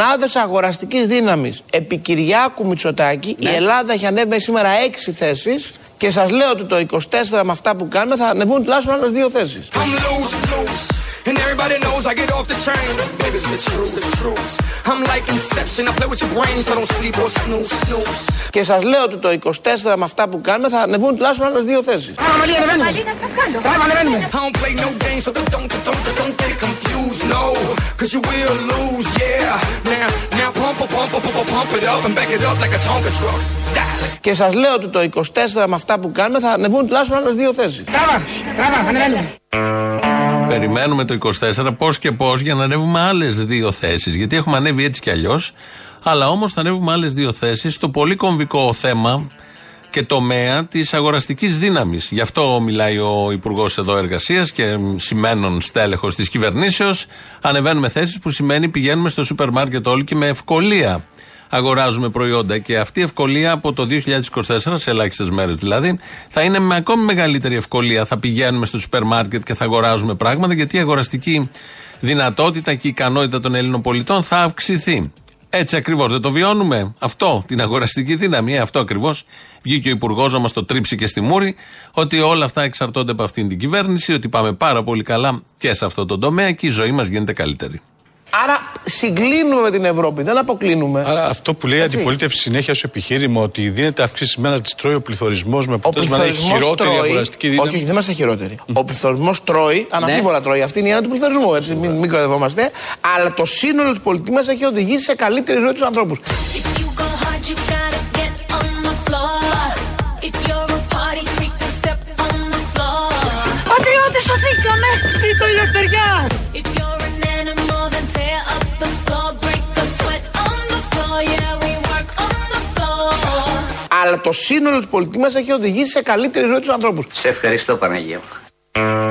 μονάδες αγοραστικής δύναμης. Επί Κυριάκου Μητσοτάκη η Ελλάδα έχει ανέβει σήμερα 6 θέσεις και σας λέω ότι το 24 με αυτά που κάνουμε θα ανεβούν τουλάχιστον άλλες δύο θέσεις. Everybody knows I get off the train. Baby, it's the truth, the truth. I'm like Inception. I play with your brains, I don't sleep or snooze, snooze. Και σα λέω ότι το 24 με αυτά που κάνουμε θα ανεβούν τουλάχιστον άλλε δύο θέσει. I don't play no games, so don't, don't, don't, don't get confused, no. Cause you will lose, yeah. Now, now pump, pump, pump, pump, pump, pump it up and back it up like a Tonka truck. Darling. Και σα λέω ότι το 24 με αυτά που κάνουμε θα ανεβούν τουλάχιστον άλλε δύο θέσει. Περιμένουμε το 24 πώς και πώς για να ανέβουμε άλλες δύο θέσεις. Γιατί έχουμε ανέβει έτσι κι αλλιώς. Αλλά όμως θα ανέβουμε άλλες δύο θέσεις στο πολύ κομβικό θέμα και τομέα της αγοραστικής δύναμης. Γι' αυτό μιλάει ο Υπουργός εδώ Εργασίας και σημαίνον στέλεχος της κυβερνήσεως. Ανεβαίνουμε θέσεις που σημαίνει πηγαίνουμε στο σούπερ μάρκετ όλοι και με ευκολία αγοράζουμε προϊόντα. Και αυτή η ευκολία από το 2024, σε ελάχιστες μέρες δηλαδή, θα είναι με ακόμη μεγαλύτερη ευκολία. Θα πηγαίνουμε στο σούπερ μάρκετ και θα αγοράζουμε πράγματα, γιατί η αγοραστική δυνατότητα και η ικανότητα των Ελλήνων πολιτών θα αυξηθεί. Έτσι ακριβώς. Δεν το βιώνουμε αυτό, την αγοραστική δύναμη. Ε, αυτό ακριβώς. Βγήκε ο Υπουργός να μα το τρίψει και στη μούρη, ότι όλα αυτά εξαρτώνται από αυτήν την κυβέρνηση, ότι πάμε πάρα πολύ καλά και σε αυτό το τομέα και η ζωή μας γίνεται καλύτερη. Άρα συγκλίνουμε με την Ευρώπη, δεν αποκλίνουμε. Άρα αυτό που λέει η Έτσι. αντιπολίτευση συνέχεια ως επιχείρημα ότι δίνεται αυξήσει μένα τη τρώει ο πληθωρισμός με Ο αποτέλεσμα να έχει πληθωρισμός χειρότερη τρώει. αγοραστική δύναμη. Όχι, όχι, δεν είμαστε χειρότεροι. Ο πληθωρισμός τρώει, αναμφίβολα τρώει. Αυτή είναι η έννοια του πληθωρισμού. Έτσι, μην, μην κοροϊδευόμαστε. Αλλά το σύνολο της πολιτικής μας έχει οδηγήσει σε καλύτερη ζωή τους ανθρώπους. If you go hard, you gotta get on the floor. If you're a party freak, then step on the floor. Πατριώτες σωθήκαμε! Ζήτω η ελευθεριά! Αλλά το σύνολο τη πολιτική μας έχει οδηγήσει σε καλύτερη ζωή τους ανθρώπους. Σε ευχαριστώ Παναγία μου.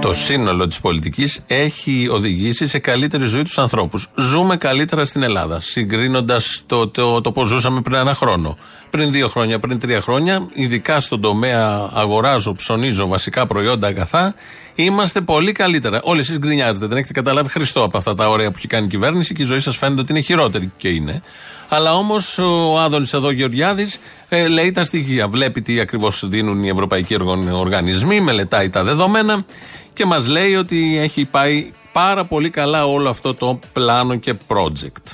Το σύνολο της πολιτικής έχει οδηγήσει σε καλύτερη ζωή τους ανθρώπους. Ζούμε καλύτερα στην Ελλάδα. Συγκρίνοντας το, το, το πώς ζούσαμε πριν ένα χρόνο. Πριν δύο χρόνια, πριν τρία χρόνια, ειδικά στον τομέα αγοράζω, ψωνίζω βασικά προϊόντα, αγαθά, είμαστε πολύ καλύτερα. Όλοι εσείς γκρινιάζετε, δεν έχετε καταλάβει Χριστό από αυτά τα ωραία που έχει κάνει η κυβέρνηση και η ζωή σας φαίνεται ότι είναι χειρότερη και είναι. Αλλά όμως ο Άδωνης εδώ Γεωργιάδης ε, λέει τα στοιχεία. Βλέπει τι ακριβώς δίνουν οι ευρωπαϊκοί οργαν- οργανισμοί, μελετάει τα δεδομένα και μας λέει ότι έχει πάει πάρα πολύ καλά όλο αυτό το πλάνο και project.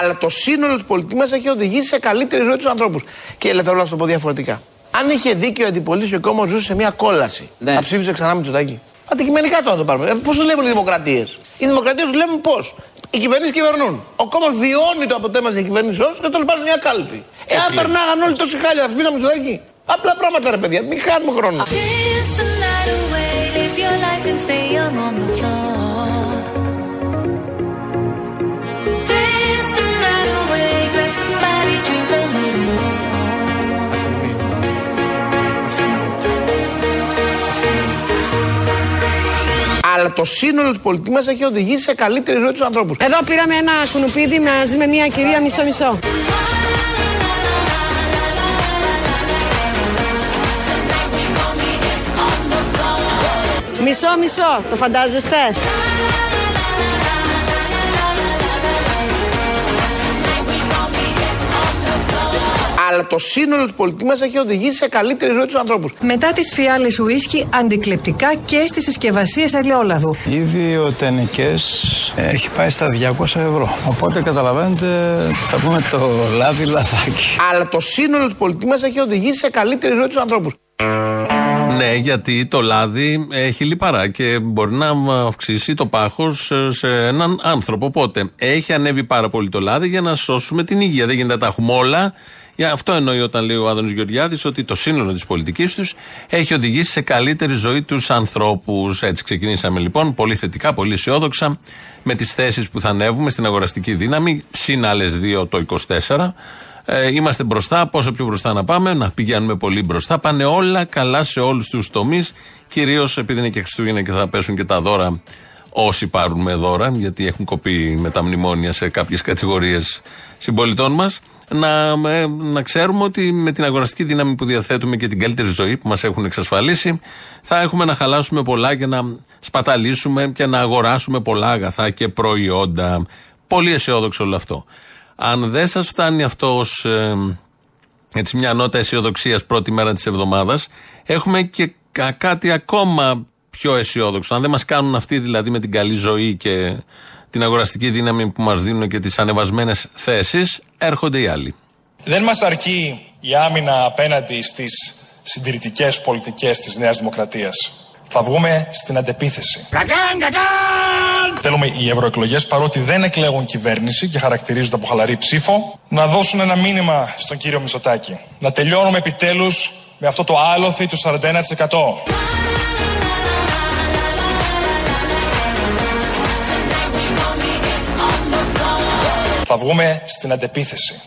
Αλλά το σύνολο της πολιτικής μας έχει οδηγήσει σε καλύτερη ζωή τους ανθρώπους. Και θέλω να σου το πω διαφορετικά. Αν είχε δίκιο η αντιπολίτευση και ο κόμμα ζούσε σε μια κόλαση, θα ψήφιζε ξανά με Μητσοτάκη. Αντικειμενικά τώρα το πάρουμε. Πώς δουλεύουν οι δημοκρατίες; Οι δημοκρατίες δουλεύουν πώς; Οι κυβερνήσεις κυβερνούν. Ο κόμμα βιώνει το αποτέλεσμα της κυβέρνησή και το πάει σε μια κάλπη. Εάν περνάγαν όλοι τόση χάλια, θα ψήφιζαμε Μητσοτάκη. Απλά πράγματα ρε παιδιά, μην χάνουμε χρόνο. Dance the night away, live your life and stay young on the floor. Dance the night away, grab somebody, drink a little more. Αλλά το σύνολο τη πολιτική μας έχει οδηγήσει σε καλύτερη ζωή τους ανθρώπους. Εδώ πήραμε ένα κουνουπίδι μαζί με μια κυρία μισό-μισό. Μισό-μισό, το φαντάζεστε; Αλλά το σύνολο της πολιτικής μας έχει οδηγήσει σε καλύτερη ζωή τους ανθρώπους. Μετά τις φιάλες ουίσκι αντικλεπτικά και στις συσκευασίες ελαιόλαδου. Ήδη ο τενικές έχει πάει στα 200 ευρώ. Οπότε καταλαβαίνετε, θα πούμε το λάδι λαδάκι. Αλλά το σύνολο της πολιτικής μας έχει οδηγήσει σε καλύτερη ζωή τους ανθρώπους. Ναι, γιατί το λάδι έχει λιπαρά και μπορεί να αυξήσει το πάχος σε έναν άνθρωπο. Οπότε έχει ανέβει πάρα πολύ το λάδι για να σώσουμε την υγεία. Δεν γίνεται να τα έχουμε όλα. Για αυτό εννοεί όταν λέει ο Άδωνης Γεωργιάδης ότι το σύνολο της πολιτικής τους έχει οδηγήσει σε καλύτερη ζωή τους ανθρώπους. Έτσι ξεκινήσαμε λοιπόν, πολύ θετικά, πολύ αισιόδοξα, με τις θέσεις που θα ανέβουμε στην αγοραστική δύναμη, συν άλλες δύο το 24. Ε, είμαστε μπροστά, πόσο πιο μπροστά να πάμε, να πηγαίνουμε πολύ μπροστά. Πάνε όλα καλά σε όλους τους τομείς. Κυρίως επειδή είναι και Χριστούγεννα και θα πέσουν και τα δώρα όσοι πάρουν με δώρα, γιατί έχουν κοπεί με τα μνημόνια σε κάποιες κατηγορίες συμπολιτών μας. Να, ε, να ξέρουμε ότι με την αγοραστική δύναμη που διαθέτουμε και την καλύτερη ζωή που μας έχουν εξασφαλίσει, θα έχουμε να χαλάσουμε πολλά και να σπαταλήσουμε και να αγοράσουμε πολλά αγαθά και προϊόντα. Πολύ αισιόδοξο όλο αυτό. Αν δεν σας φτάνει αυτό ως, ε, έτσι μια νότα αισιοδοξίας πρώτη μέρα της εβδομάδας, έχουμε και κα- κάτι ακόμα πιο αισιόδοξο. Αν δεν μας κάνουν αυτοί δηλαδή με την καλή ζωή και την αγοραστική δύναμη που μας δίνουν και τις ανεβασμένες θέσεις, έρχονται οι άλλοι. Δεν μας αρκεί η άμυνα απέναντι στις συντηρητικές πολιτικές της Νέας Δημοκρατίας. Θα βγούμε στην αντεπίθεση. Θέλουμε οι ευρωεκλογές, παρότι δεν εκλέγουν κυβέρνηση και χαρακτηρίζονται από χαλαρή ψήφο, να δώσουν ένα μήνυμα στον κύριο Μητσοτάκη. Να τελειώνουμε επιτέλους με αυτό το άλοθη του 41%. Θα βγούμε στην αντεπίθεση.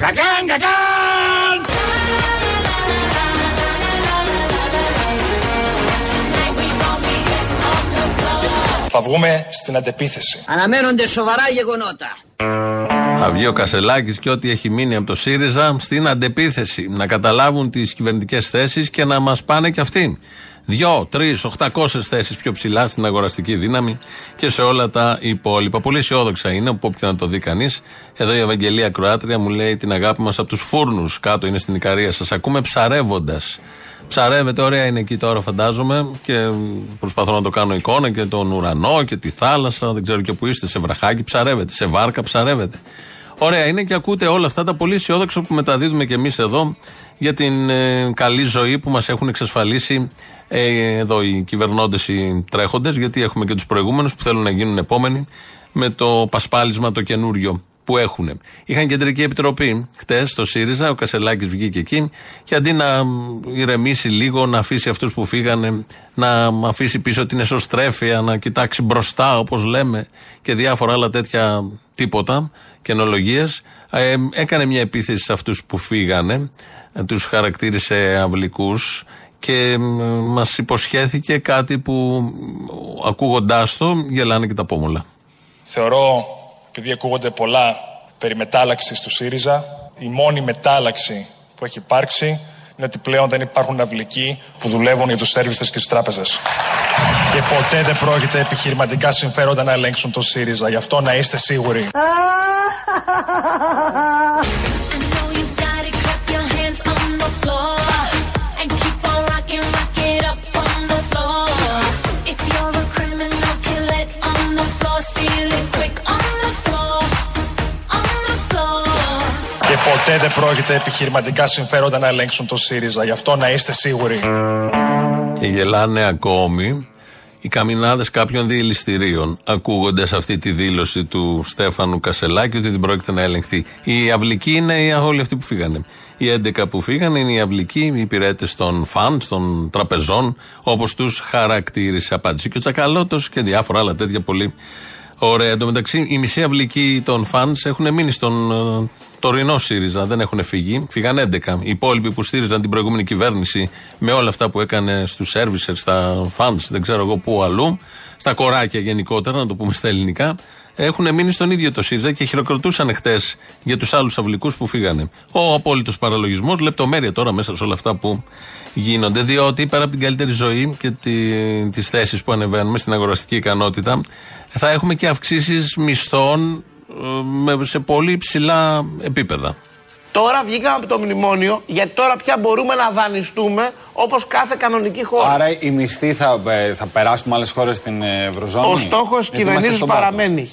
Θα βγούμε στην αντεπίθεση. Αναμένονται σοβαρά γεγονότα. Θα βγει ο Κασελάκης και ό,τι έχει μείνει από το ΣΥΡΙΖΑ στην αντεπίθεση. Να καταλάβουν τις κυβερνητικές θέσεις και να μας πάνε κι αυτοί. Δυο, τρεις, οχτακόσε θέσεις πιο ψηλά στην αγοραστική δύναμη και σε όλα τα υπόλοιπα. Πολύ αισιόδοξα είναι, από όποια να το δει κανείς. Εδώ η Ευαγγελία Κροάτρια μου λέει την αγάπη μας από τους φούρνους. Κάτω είναι στην Ικαρία. Σας ακούμε ψαρεύοντας. Ψαρεύεται, ωραία είναι εκεί τώρα, φαντάζομαι. Και προσπαθώ να το κάνω εικόνα και τον ουρανό και τη θάλασσα. Δεν ξέρω και που είστε. Σε βραχάκι ψαρεύετε. Σε βάρκα ψαρεύετε. Ωραία είναι και ακούτε όλα αυτά τα πολύ αισιόδοξα που μεταδίδουμε και εμείς εδώ για την ε, καλή ζωή που μας έχουν εξασφαλίσει ε, εδώ οι κυβερνώντες, οι τρέχοντες, γιατί έχουμε και τους προηγούμενους που θέλουν να γίνουν επόμενοι με το πασπάλισμα το καινούριο που έχουν. Είχαν κεντρική επιτροπή χτες στο ΣΥΡΙΖΑ, ο Κασελάκης βγήκε εκεί και αντί να ηρεμήσει λίγο, να αφήσει αυτούς που φύγανε, να αφήσει πίσω την εσωστρέφεια, να κοιτάξει μπροστά όπως λέμε και διάφορα άλλα τέτοια τίποτα, καινολογίες, ε, έκανε μια επίθεση σε αυτούς που φύγανε, ε, τους χαρακτήρισε αυλικούς και μας υποσχέθηκε κάτι που ακούγοντάς το γελάνε και τα πόμολα. Θεωρώ, επειδή ακούγονται πολλά περί μετάλλαξης του ΣΥΡΙΖΑ, η μόνη μετάλλαξη που έχει υπάρξει είναι ότι πλέον δεν υπάρχουν αυλικοί που δουλεύουν για τους σέρβιστες και τις τράπεζες. Και ποτέ δεν πρόκειται επιχειρηματικά συμφέροντα να ελέγξουν το ΣΥΡΙΖΑ. Γι' αυτό να είστε σίγουροι. ποτέ δεν πρόκειται επιχειρηματικά συμφέροντα να ελέγξουν το ΣΥΡΙΖΑ. Γι' αυτό να είστε σίγουροι. Και γελάνε ακόμη οι καμινάδες κάποιων διελιστηρίων, ακούγοντας αυτή τη δήλωση του Στέφανου Κασελάκη ότι δεν πρόκειται να ελεγχθεί. Οι αυλικοί είναι οι- όλοι αυτοί που φύγανε. Οι 11 που φύγανε είναι οι αυλικοί, οι υπηρέτες των φαντ, των τραπεζών, όπως τους χαρακτήρισε. Απάντησε και ο Τσακαλώτος και διάφορα άλλα τέτοια πολύ ωραία. Εν τω μεταξύ, οι μισοί αυλικοί των φαντ έχουν μείνει στον ε, τωρινό ΣΥΡΙΖΑ, δεν έχουν φύγει. Φύγαν 11. Οι υπόλοιποι που στήριζαν την προηγούμενη κυβέρνηση με όλα αυτά που έκανε στους servicers, στα funds, δεν ξέρω εγώ πού αλλού, στα κοράκια γενικότερα, να το πούμε στα ελληνικά, έχουν μείνει στον ίδιο το ΣΥΡΙΖΑ και χειροκροτούσαν χτες για τους άλλους αυλικούς που φύγανε. Ο απόλυτος παραλογισμός, λεπτομέρεια τώρα μέσα σε όλα αυτά που γίνονται. Διότι πέρα από την καλύτερη ζωή και τις θέσεις που ανεβαίνουμε στην αγοραστική ικανότητα, θα έχουμε και αυξήσεις μισθών ε, με- σε πολύ ψηλά επίπεδα. Τώρα βγήκαμε από το μνημόνιο, γιατί τώρα πια μπορούμε να δανειστούμε όπως κάθε κανονική χώρα. Άρα οι μισθοί θα, ε, θα περάσουν με άλλες χώρες στην ε, Ευρωζώνη; Ο στόχος τη Γιατί είμαστε κυβερνήσεως στον πάτο. παραμένει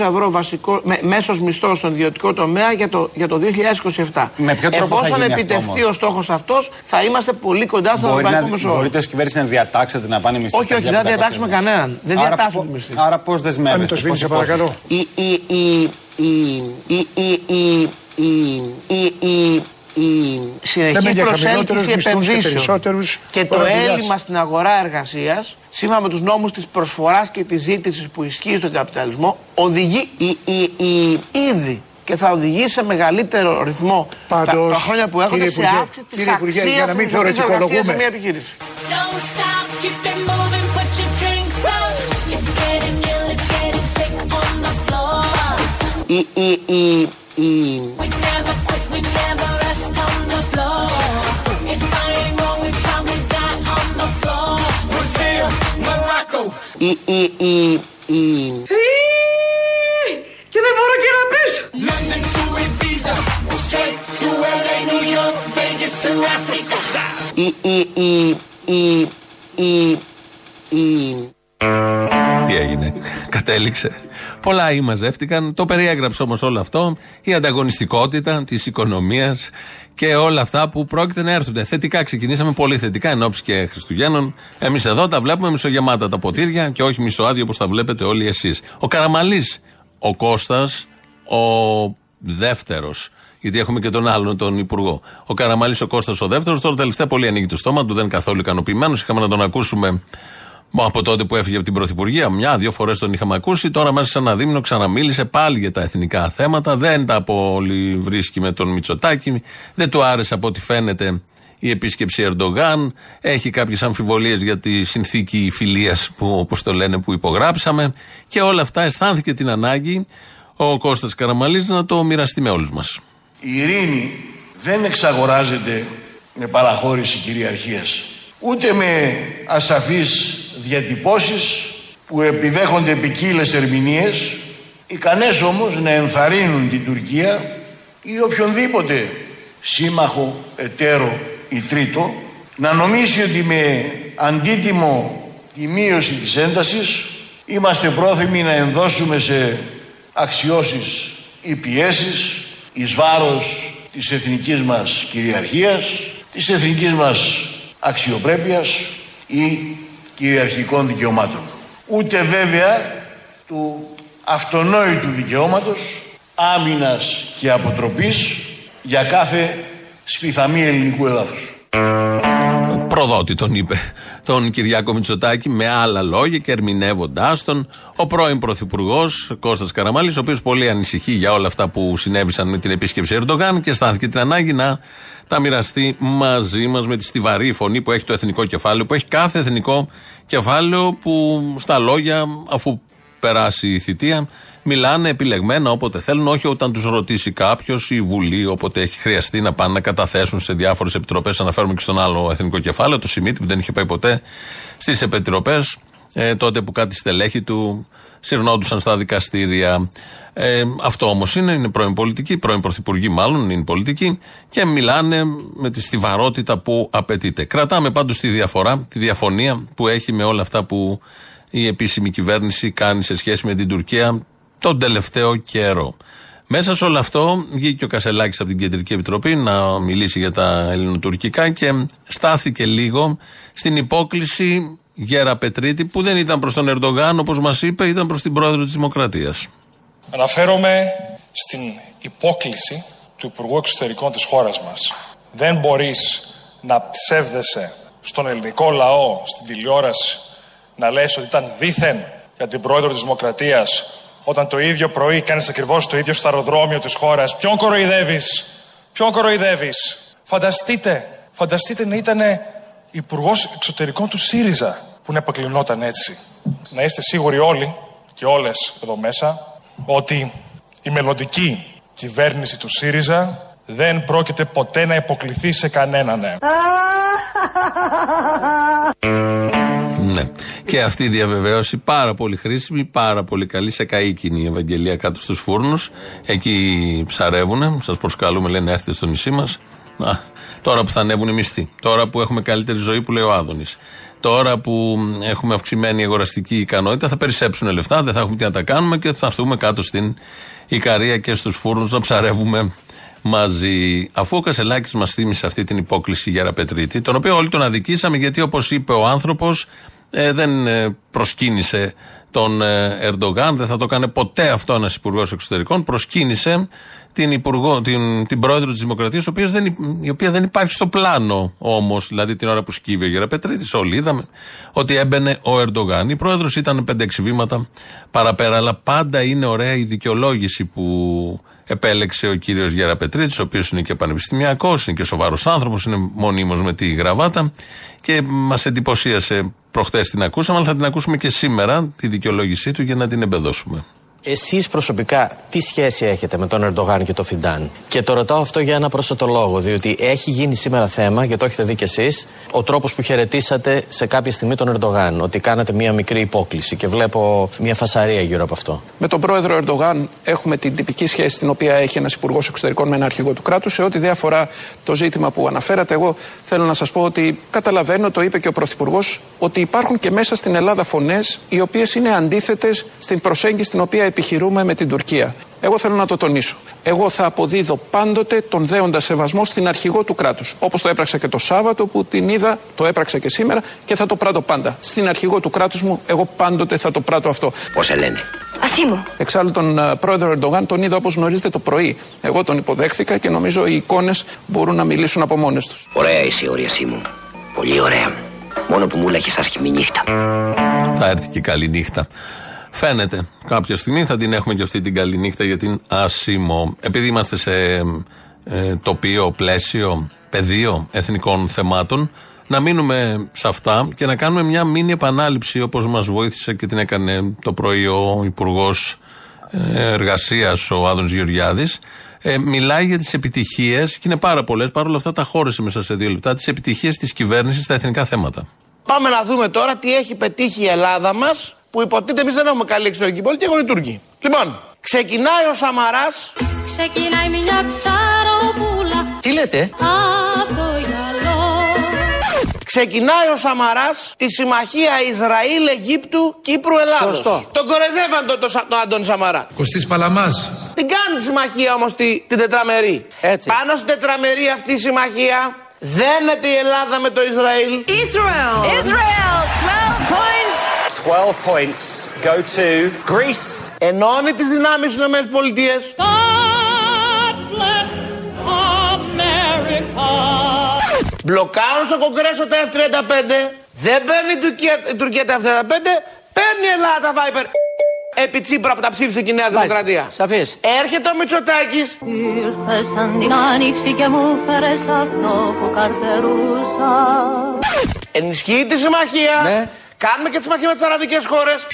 1.500 ευρώ βασικό, με, μέσος μισθός στον ιδιωτικό τομέα για το, για το 2027. Με ποιο τρόπο θα Εφόσον γίνει αυτό επιτευχθεί όμως; ο στόχος αυτός, θα είμαστε πολύ κοντά στον Μπορεί ευρωπαϊκό να, μεσόωρο. μπορείτε ως κυβέρνηση να διατάξετε να πάνε οι μισθοί. Όχι, στα όχι, δεν 1500 διατάξουμε ευρώ. κανέναν. Δεν Άρα διατάσσουμε πο- τη μισθή. Άρα πώς δεσμεύεστε. το σπίτι, πώς σε υπόσχεστε; παρακαλώ. η, η, η, η, η, η, η, η, η, η, η συνεχή Λέμε για προσέλκυση χαμηλότερους μισθούς και επενδύσεων περισσότερους και το ώρα δουλειάς. έλλειμμα στην αγορά εργασίας, σύμφωνα με τους νόμους της προσφοράς και της ζήτησης που ισχύει στον καπιταλισμό, οδηγεί η, η, η, ήδη και θα οδηγήσει σε μεγαλύτερο ρυθμό Πάντως, τα, τα χρόνια που έρχονται κύριε σε Υπουργέ, αύξηση της κύριε Υπουργέ, αξίας για να μην θεωρητικολογούμε. σε μια επιχείρηση. Don't stop, keep it moving, put your drinks up. It's getting ill, it's getting sick on the floor. Η, η, η, ε, Ε, Ε, Ε, Ε. Και δεν να Τι έγινε; κατέληξε. Πολλά ή μαζεύτηκαν. Το περιέγραψε όμως όλο αυτό. Η ανταγωνιστικότητα της οικονομίας και όλα αυτά που πρόκειται να έρθουν. Θετικά ξεκινήσαμε, πολύ θετικά εν ώψη και Χριστουγέννων. Εμείς εδώ τα βλέπουμε μισογεμάτα τα ποτήρια και όχι μισοάδια όπως τα βλέπετε όλοι εσείς. Ο Καραμαλής, ο Κώστας, ο δεύτερος. Γιατί έχουμε και τον άλλον, τον Υπουργό. Ο Καραμαλής, ο Κώστας ο δεύτερος, τώρα τελευταία πολύ ανοίγει το στόμα του, δεν είναι καθόλου ικανοποιημένος. Είχαμε να τον ακούσουμε Μα από τότε που έφυγε από την Πρωθυπουργία, μια-δύο φορές τον είχαμε ακούσει. Τώρα μέσα σε ένα δίμηνο ξαναμίλησε πάλι για τα εθνικά θέματα. Δεν τα πολύ βρίσκει με τον Μητσοτάκη. Δεν του άρεσε από ό,τι φαίνεται η επίσκεψη Ερντογάν. Έχει κάποιες αμφιβολίες για τη συνθήκη φιλίας που, όπως το λένε, που υπογράψαμε. Και όλα αυτά αισθάνθηκε την ανάγκη ο Κώστας Καραμαλής να το μοιραστεί με όλους μας. Η ειρήνη δεν εξαγοράζεται με παραχώρηση κυριαρχίας ούτε με ασαφείς διατυπώσεις που επιδέχονται ποικίλες ερμηνείες ικανές όμως να ενθαρρύνουν την Τουρκία ή οποιονδήποτε σύμμαχο, εταίρο ή τρίτο να νομίσει ότι με αντίτιμο τη μείωση της έντασης είμαστε πρόθυμοι να ενδώσουμε σε αξιώσεις ή πιέσεις εις βάρος της εθνικής μας κυριαρχίας, της εθνικής μας αξιοπρέπειας ή κυριαρχικών δικαιωμάτων. Ούτε βέβαια του αυτονόητου δικαιώματος άμυνας και αποτροπής για κάθε σπιθαμή ελληνικού εδάφους. Προδότη τον είπε τον Κυριάκο Μητσοτάκη με άλλα λόγια και ερμηνεύοντάς τον ο πρώην Πρωθυπουργός Κώστας Καραμάλης, ο οποίος πολύ ανησυχεί για όλα αυτά που συνέβησαν με την επίσκεψη Ερντογάν και αισθάνθηκε την ανάγκη να τα μοιραστεί μαζί μας με τη στιβαρή φωνή που έχει το εθνικό κεφάλαιο, που έχει κάθε εθνικό κεφάλαιο που στα λόγια, αφού περάσει η θητεία, μιλάνε επιλεγμένα όποτε θέλουν, όχι όταν τους ρωτήσει κάποιος ή η Βουλή, όποτε έχει χρειαστεί να πάνε να καταθέσουν σε διάφορες επιτροπές. Αναφέρουμε και στον άλλο εθνικό κεφάλαιο, το Σιμίτη, που δεν είχε πάει ποτέ στις επιτροπές, ε, τότε που κάτι στελέχη του συρνόντουσαν στα δικαστήρια. Ε, αυτό όμως είναι, είναι πρώην πολιτική, πρώην πρωθυπουργοί μάλλον είναι πολιτική και μιλάνε με τη στιβαρότητα που απαιτείται. Κρατάμε πάντως τη διαφορά, τη διαφωνία που έχει με όλα αυτά που η επίσημη κυβέρνηση κάνει σε σχέση με την Τουρκία τον τελευταίο καιρό. Μέσα σε όλο αυτό βγήκε ο Κασελάκης από την Κεντρική Επιτροπή να μιλήσει για τα ελληνοτουρκικά και στάθηκε λίγο στην υπόκληση Γέρα Πετρίτη που δεν ήταν προς τον Ερντογάν όπως μας είπε, ήταν προς την πρόεδρο της Δημοκρατίας. Αναφέρομαι στην υπόκληση του Υπουργού Εξωτερικών της χώρας μας. Δεν μπορείς να ψεύδεσαι στον ελληνικό λαό, στην τηλεόραση, να λες ότι ήταν δήθεν για την πρόεδρο της Δημοκρατίας όταν το ίδιο πρωί κάνεις ακριβώς το ίδιο στο αεροδρόμιο της χώρας. Ποιον κοροϊδεύεις, ποιον κοροϊδεύεις; Φανταστείτε, φανταστείτε να ήταν υπουργός Εξωτερικών του ΣΥΡΙΖΑ που να επακλεινόταν έτσι. Να είστε σίγουροι όλοι και όλες εδώ μέσα ότι η μελλοντική κυβέρνηση του ΣΥΡΙΖΑ δεν πρόκειται ποτέ να υποκληθεί σε κανέναν. Ναι. Ναι. Και αυτή η διαβεβαίωση πάρα πολύ χρήσιμη, πάρα πολύ καλή. Σε καίκινη η Ευαγγελία κάτω στους φούρνους. Εκεί ψαρεύουνε. Σας προσκαλούμε, λένε, έρθετε στο νησί μας. Τώρα που θα ανέβουν οι μισθοί. Τώρα που έχουμε καλύτερη ζωή που λέει ο Άδωνης. Τώρα που έχουμε αυξημένη αγοραστική ικανότητα θα περισσέψουν λεφτά, δεν θα έχουμε τι να τα κάνουμε και θα έρθουμε κάτω στην Ικαρία και στους φούρνους να ψαρεύουμε μαζί. Αφού ο Κασελάκης μας θύμισε αυτή την υπόκληση για Ραπετρίτη, τον οποίο όλοι τον αδικήσαμε γιατί όπως είπε ο άνθρωπος, ε, δεν ε, προσκύνησε τον ε, Ερντογάν, δεν θα το κάνει ποτέ αυτό ένας υπουργός εξωτερικών. Προσκύνησε την, υπουργό, την, την πρόεδρο της Δημοκρατίας, η οποία δεν υπάρχει στο πλάνο όμως, δηλαδή την ώρα που σκύβει ο Γεραπετρίτη. Όλοι είδαμε ότι έμπαινε ο Ερντογάν. Η πρόεδρος ήταν 5-6 βήματα παραπέρα, αλλά πάντα είναι ωραία η δικαιολόγηση που επέλεξε ο κύριος Γεραπετρίτης, ο οποίος είναι και πανεπιστημιακός, είναι και σοβαρός άνθρωπος, είναι μονίμως με τη γραβάτα και μας εντυπωσίασε προχθέ την ακούσαμε, αλλά θα την ακούσουμε και σήμερα, τη δικαιολόγησή του, για να την εμπεδώσουμε. Εσείς προσωπικά τι σχέση έχετε με τον Ερντογάν και τον Φιντάν; Και το ρωτάω αυτό για ένα πρόσθετο λόγο, διότι έχει γίνει σήμερα θέμα, και το έχετε δει κι εσείς, ο τρόπος που χαιρετήσατε σε κάποια στιγμή τον Ερντογάν. Ότι κάνατε μία μικρή υπόκληση και βλέπω μία φασαρία γύρω από αυτό. Με τον πρόεδρο Ερντογάν έχουμε την τυπική σχέση την οποία έχει ένας υπουργός εξωτερικών με ένα αρχηγό του κράτους. Σε ό,τι δεν αφορά το ζήτημα που αναφέρατε, εγώ θέλω να σας πω ότι καταλαβαίνω, το είπε και ο πρωθυπουργός, ότι υπάρχουν και μέσα στην Ελλάδα φωνές οι οποίες είναι αντίθετες στην προσέγγιση την οποία επιχειρούμε με την Τουρκία. Εγώ θέλω να το τονίσω. Εγώ θα αποδίδω πάντοτε τον δέοντα σεβασμό στην αρχηγό του κράτους. Όπως το έπραξα και το Σάββατο που την είδα, το έπραξα και σήμερα και θα το πράττω πάντα. Στην αρχηγό του κράτους μου, εγώ πάντοτε θα το πράττω αυτό. Πώς σε λένε; Ασίμου. Εξάλλου τον uh, πρόεδρο Ερντογάν τον είδα όπως γνωρίζετε το πρωί. Εγώ τον υποδέχθηκα και νομίζω οι εικόνες μπορούν να μιλήσουν από μόνες τους. Ωραία είσαι, όρια μου. Πολύ ωραία. Μόνο που μου λέγε άσχημη νύχτα. Θα έρθει και καλή νύχτα. Φαίνεται. Κάποια στιγμή θα την έχουμε και αυτή την καλή νύχτα για την Ασίμο. Επειδή είμαστε σε ε, τοπίο, πλαίσιο, πεδίο εθνικών θεμάτων, να μείνουμε σε αυτά και να κάνουμε μια μήνυ επανάληψη όπως μας βοήθησε και την έκανε το πρωί ο Υπουργός Εργασίας, ο Άδωνης Γεωργιάδης. Ε, μιλάει για τις επιτυχίες και είναι πάρα πολλές. Παρ' όλα αυτά τα χώρισε μέσα σε δύο λεπτά. Τις επιτυχίες της κυβέρνησης στα εθνικά θέματα. Πάμε να δούμε τώρα τι έχει πετύχει η Ελλάδα μας που υποτίθεται εμείς δεν έχουμε καλή εξωτερική πολιτική, έχουν οι Τούρκοι. Λοιπόν, ξεκινάει ο Σαμαράς. Ξεκινάει μια ψαροπούλα. Τι λέτε; Από το γυαλό. Ξεκινάει ο Σαμαράς τη συμμαχία Ισραήλ-Αιγύπτου Κύπρου-Ελλάδο. Σωστό. Τον κορεδεύαν τον, τον, τον Αντώνη Σαμαρά. Κωστής Παλαμάς. Την κάνει τη συμμαχία όμως τη, την τετραμερή. Έτσι. Πάνω στην τετραμερή αυτή η συμμαχία δένεται η Ελλάδα με το Ισραήλ. Israel. Israel, 12 points. 12 points go to Greece. Ενώνει τις δυνάμεις στι ΗΠΑ. Μπλοκάρουν στο Κογκρέσο τα F-35. Δεν παίρνει η Τουρκία, η Τουρκία τα F-35. Παίρνει η Ελλάδα τα Viper. Επί Τσίπρα που τα ψήφισε και η Νέα Δημοκρατία. Σαφής. Έρχεται ο Μητσοτάκης. Ήρθες σαν την άνοιξη και μου φέρες αυτό που καρτερούσα. Ενισχύει τη συμμαχία. Ναι. Κάνουμε και τη συμμαχία με τις αραβικές χώρες.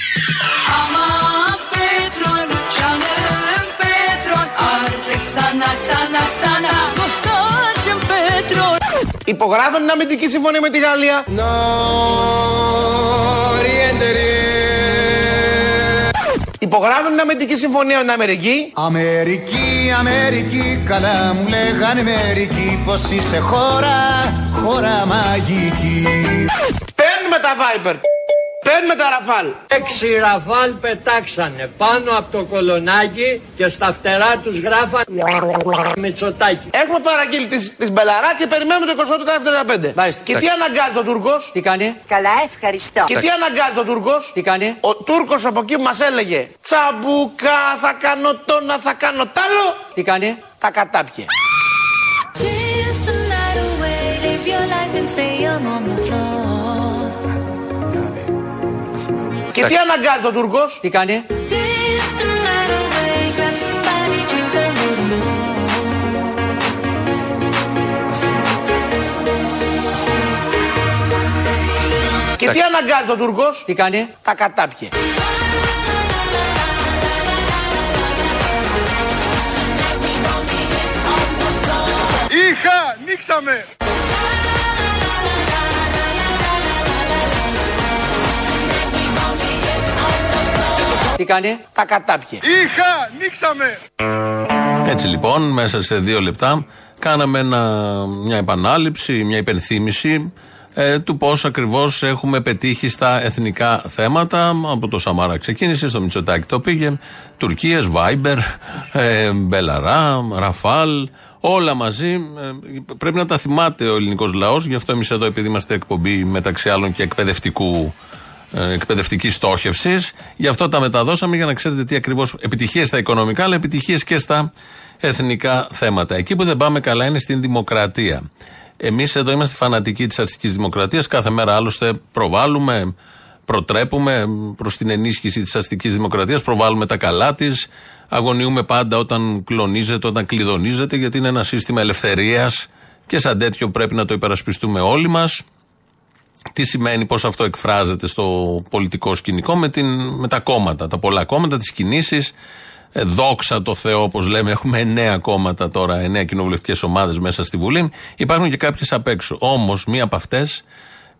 Aman Petron, canım Petron Artık sana sana sana Muhtacım Petron Υπογράφουν την αμυντική συμφωνία με τη Γαλλία. Υπογράφουν την αμυντική συμφωνία με την Αμερική. Αμερική, Αμερική, καλά μου λέγανε μερικοί πως είσαι χώρα, χώρα μαγική. Παίρνουμε τα Viper. Παίρνουμε τα Rafale. Έξι Rafale πετάξανε πάνω από το κολονάκι και στα φτερά τους γράφανε Μητσοτάκι. Έχουμε παραγγείλει τις, τις Μπελαρά και περιμένουμε το 28 τα F-35. Και τι αναγκάζει ο Τούρκος; Τι κάνει; Καλά, ευχαριστώ. Και τι αναγκάζει ο Τούρκος; Τι κάνει; Ο Τούρκος από εκεί που μας έλεγε Τσαμπουκά θα κάνω το 'να θα κάνω τ' άλλο. Τι κάνει; Τα κατάπιε. Τι αναγκάζει ο Τούρκος; Τι κάνει; Dance the night away Grab somebody, drink a little more Και τι αναγκάζει ο Τούρκος; Τι κάνει; Τα κατάπιε. Είχα, νίξαμε. Τι κάνει; Τα κατάπιε. Είχα, νίξαμε. Έτσι λοιπόν, μέσα σε δύο λεπτά κάναμε ένα- μια επανάληψη, μια υπενθύμηση ε, του πώς ακριβώς έχουμε πετύχει στα εθνικά θέματα. Από το Σαμάρα ξεκίνησε, στο Μητσοτάκι το πήγε. Τουρκίες, Βάιμπερ, ε, Μπελαρά, Ραφάλ, όλα μαζί. Ε, πρέπει να τα θυμάται ο ελληνικός λαός. Γι' αυτό εμείς εδώ, επειδή είμαστε εκπομπή μεταξύ άλλων και εκπαιδευτικού ε, εκπαιδευτικής στόχευσης. Γι' αυτό τα μεταδώσαμε για να ξέρετε τι ακριβώς επιτυχίες στα οικονομικά, αλλά επιτυχίες και στα εθνικά θέματα. Εκεί που δεν πάμε καλά είναι στην δημοκρατία. Εμείς εδώ είμαστε φανατικοί της αστική δημοκρατίας. Κάθε μέρα άλλωστε προβάλλουμε, προτρέπουμε προς την ενίσχυση της αστική δημοκρατίας, προβάλλουμε τα καλά της, αγωνιούμε πάντα όταν κλονίζεται, όταν κλειδονίζεται, γιατί είναι ένα σύστημα ελευθερίας και σαν τέτοιο πρέπει να το υπερασπιστούμε όλοι μας. Τι σημαίνει πώς αυτό εκφράζεται στο πολιτικό σκηνικό με, την, με τα κόμματα, τα πολλά κόμματα, τις κινήσεις. Ε, δόξα τω Θεώ, όπως λέμε, έχουμε εννέα κόμματα τώρα, εννέα κοινοβουλευτικές ομάδες μέσα στη Βουλή. Υπάρχουν και κάποιες απ' έξω. Όμως, μία από αυτές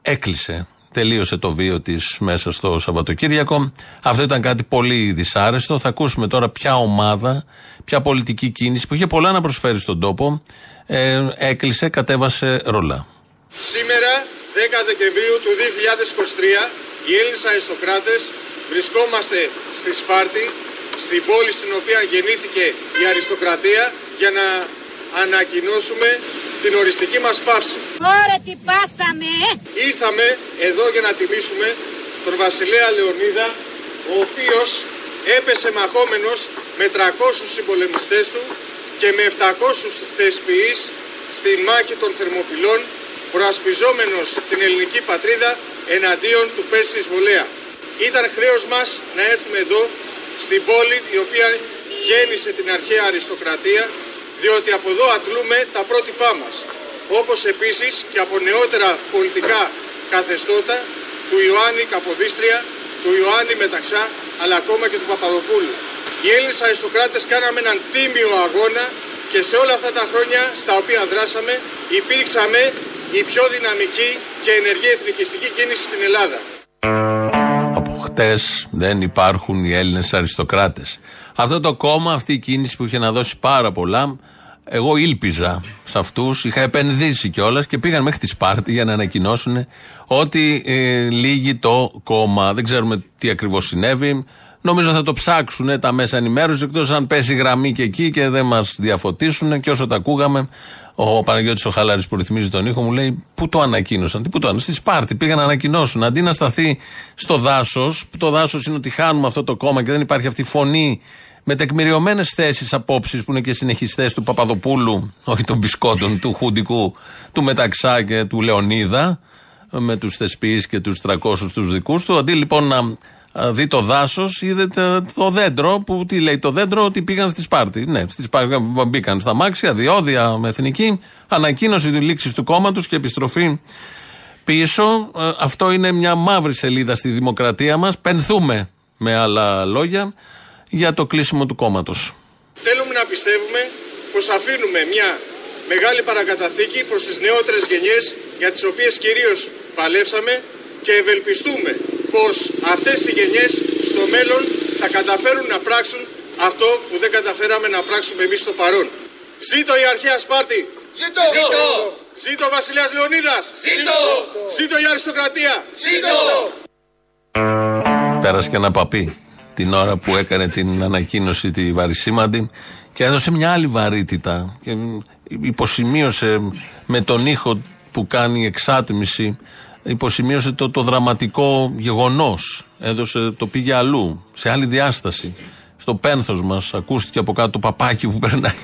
έκλεισε. Τελείωσε το βίο της μέσα στο Σαββατοκύριακο. Αυτό ήταν κάτι πολύ δυσάρεστο. Θα ακούσουμε τώρα ποια ομάδα, ποια πολιτική κίνηση που είχε πολλά να προσφέρει στον τόπο, ε, έκλεισε, κατέβασε ρολά. Σήμερα, 10 Δεκεμβρίου του 2023, οι Έλληνες αριστοκράτες βρισκόμαστε στη Σπάρτη, στην πόλη στην οποία γεννήθηκε η αριστοκρατία, για να ανακοινώσουμε την οριστική μας πάυση. Ωραία τι πάθαμε! Ήρθαμε εδώ για να τιμήσουμε τον βασιλέα Λεωνίδα, ο οποίος έπεσε μαχόμενος με 300 συμπολεμιστές του και με 700 θεσποιείς στη μάχη των Θερμοπυλών, προασπιζόμενος την ελληνική πατρίδα εναντίον του Πέρσης Βολέα. Ήταν χρέος μας να έρθουμε εδώ, στην πόλη η οποία γέννησε την αρχαία αριστοκρατία, διότι από εδώ αντλούμε τα πρότυπά μας. Όπως επίσης και από νεότερα πολιτικά καθεστώτα του Ιωάννη Καποδίστρια, του Ιωάννη Μεταξά, αλλά ακόμα και του Παπαδοπούλου. Οι Έλληνες αριστοκράτες κάναμε έναν τίμιο αγώνα και σε όλα αυτά τα χρόνια στα οποία δράσαμε υπήρξαμε η πιο δυναμική και ενεργή εθνικιστική κίνηση στην Ελλάδα. Από χτες δεν υπάρχουν οι Έλληνες αριστοκράτες. Αυτό το κόμμα, αυτή η κίνηση που είχε να δώσει πάρα πολλά, εγώ ήλπιζα σε αυτούς, είχα επενδύσει κιόλας και πήγαν μέχρι τη Σπάρτη για να ανακοινώσουν ότι ε, λύγει το κόμμα. Δεν ξέρουμε τι ακριβώς συνέβη. Νομίζω θα το ψάξουν τα μέσα ενημέρωσης εκτός αν πέσει γραμμή και εκεί και δεν μας διαφωτίσουν. Και όσο τα ακούγαμε, ο Παναγιώτης ο Χαλάρης που ρυθμίζει τον ήχο μου λέει: Πού το ανακοίνωσαν, τι πού το ανακοίνωσαν. Στη Σπάρτη πήγαν να ανακοινώσουν. Αντί να σταθεί στο δάσος, που το δάσος είναι ότι χάνουμε αυτό το κόμμα και δεν υπάρχει αυτή η φωνή με τεκμηριωμένες θέσεις, απόψεις που είναι και συνεχιστές του Παπαδοπούλου, όχι των Μπισκότων, του Χουντικού, του Μεταξά και του Λεωνίδα, με τους θεσπείς και τους 300 τους δικούς του. Αντί λοιπόν να δει το δάσος, είδε το δέντρο. Που τι λέει το δέντρο, ότι πήγαν στη Σπάρτη. Ναι, στη Σπάρτη μπήκαν στα μάξια, διόδια με εθνική. Ανακοίνωση τη λήξης του κόμματος και επιστροφή πίσω. Ε, αυτό είναι μια μαύρη σελίδα στη δημοκρατία μας. Πενθούμε, με άλλα λόγια, για το κλείσιμο του κόμματος. Θέλουμε να πιστεύουμε πως αφήνουμε μια μεγάλη παρακαταθήκη προς τις νεότερες γενιές για τις οποίες κυρίως παλέψαμε και ευελπιστούμε πως αυτές οι γενιές στο μέλλον θα καταφέρουν να πράξουν αυτό που δεν καταφέραμε να πράξουμε εμείς στο παρόν. Ζήτω η αρχαία Σπάρτη! Ζήτω! Ζήτω! Ζήτω ο Βασιλιάς Λεωνίδας! Ζήτω! Ζήτω η αριστοκρατία! Ζήτω! Πέρασε και ένα παπί την ώρα που έκανε την ανακοίνωση τη βαρισίμαντη και έδωσε μια άλλη βαρύτητα και υποσημείωσε με τον ήχο που κάνει εξάτμιση υποσημείωσε το, το δραματικό γεγονός. Έδωσε το πήγε αλλού σε άλλη διάσταση. Στο πένθος μας ακούστηκε από κάτω το παπάκι που περνάει.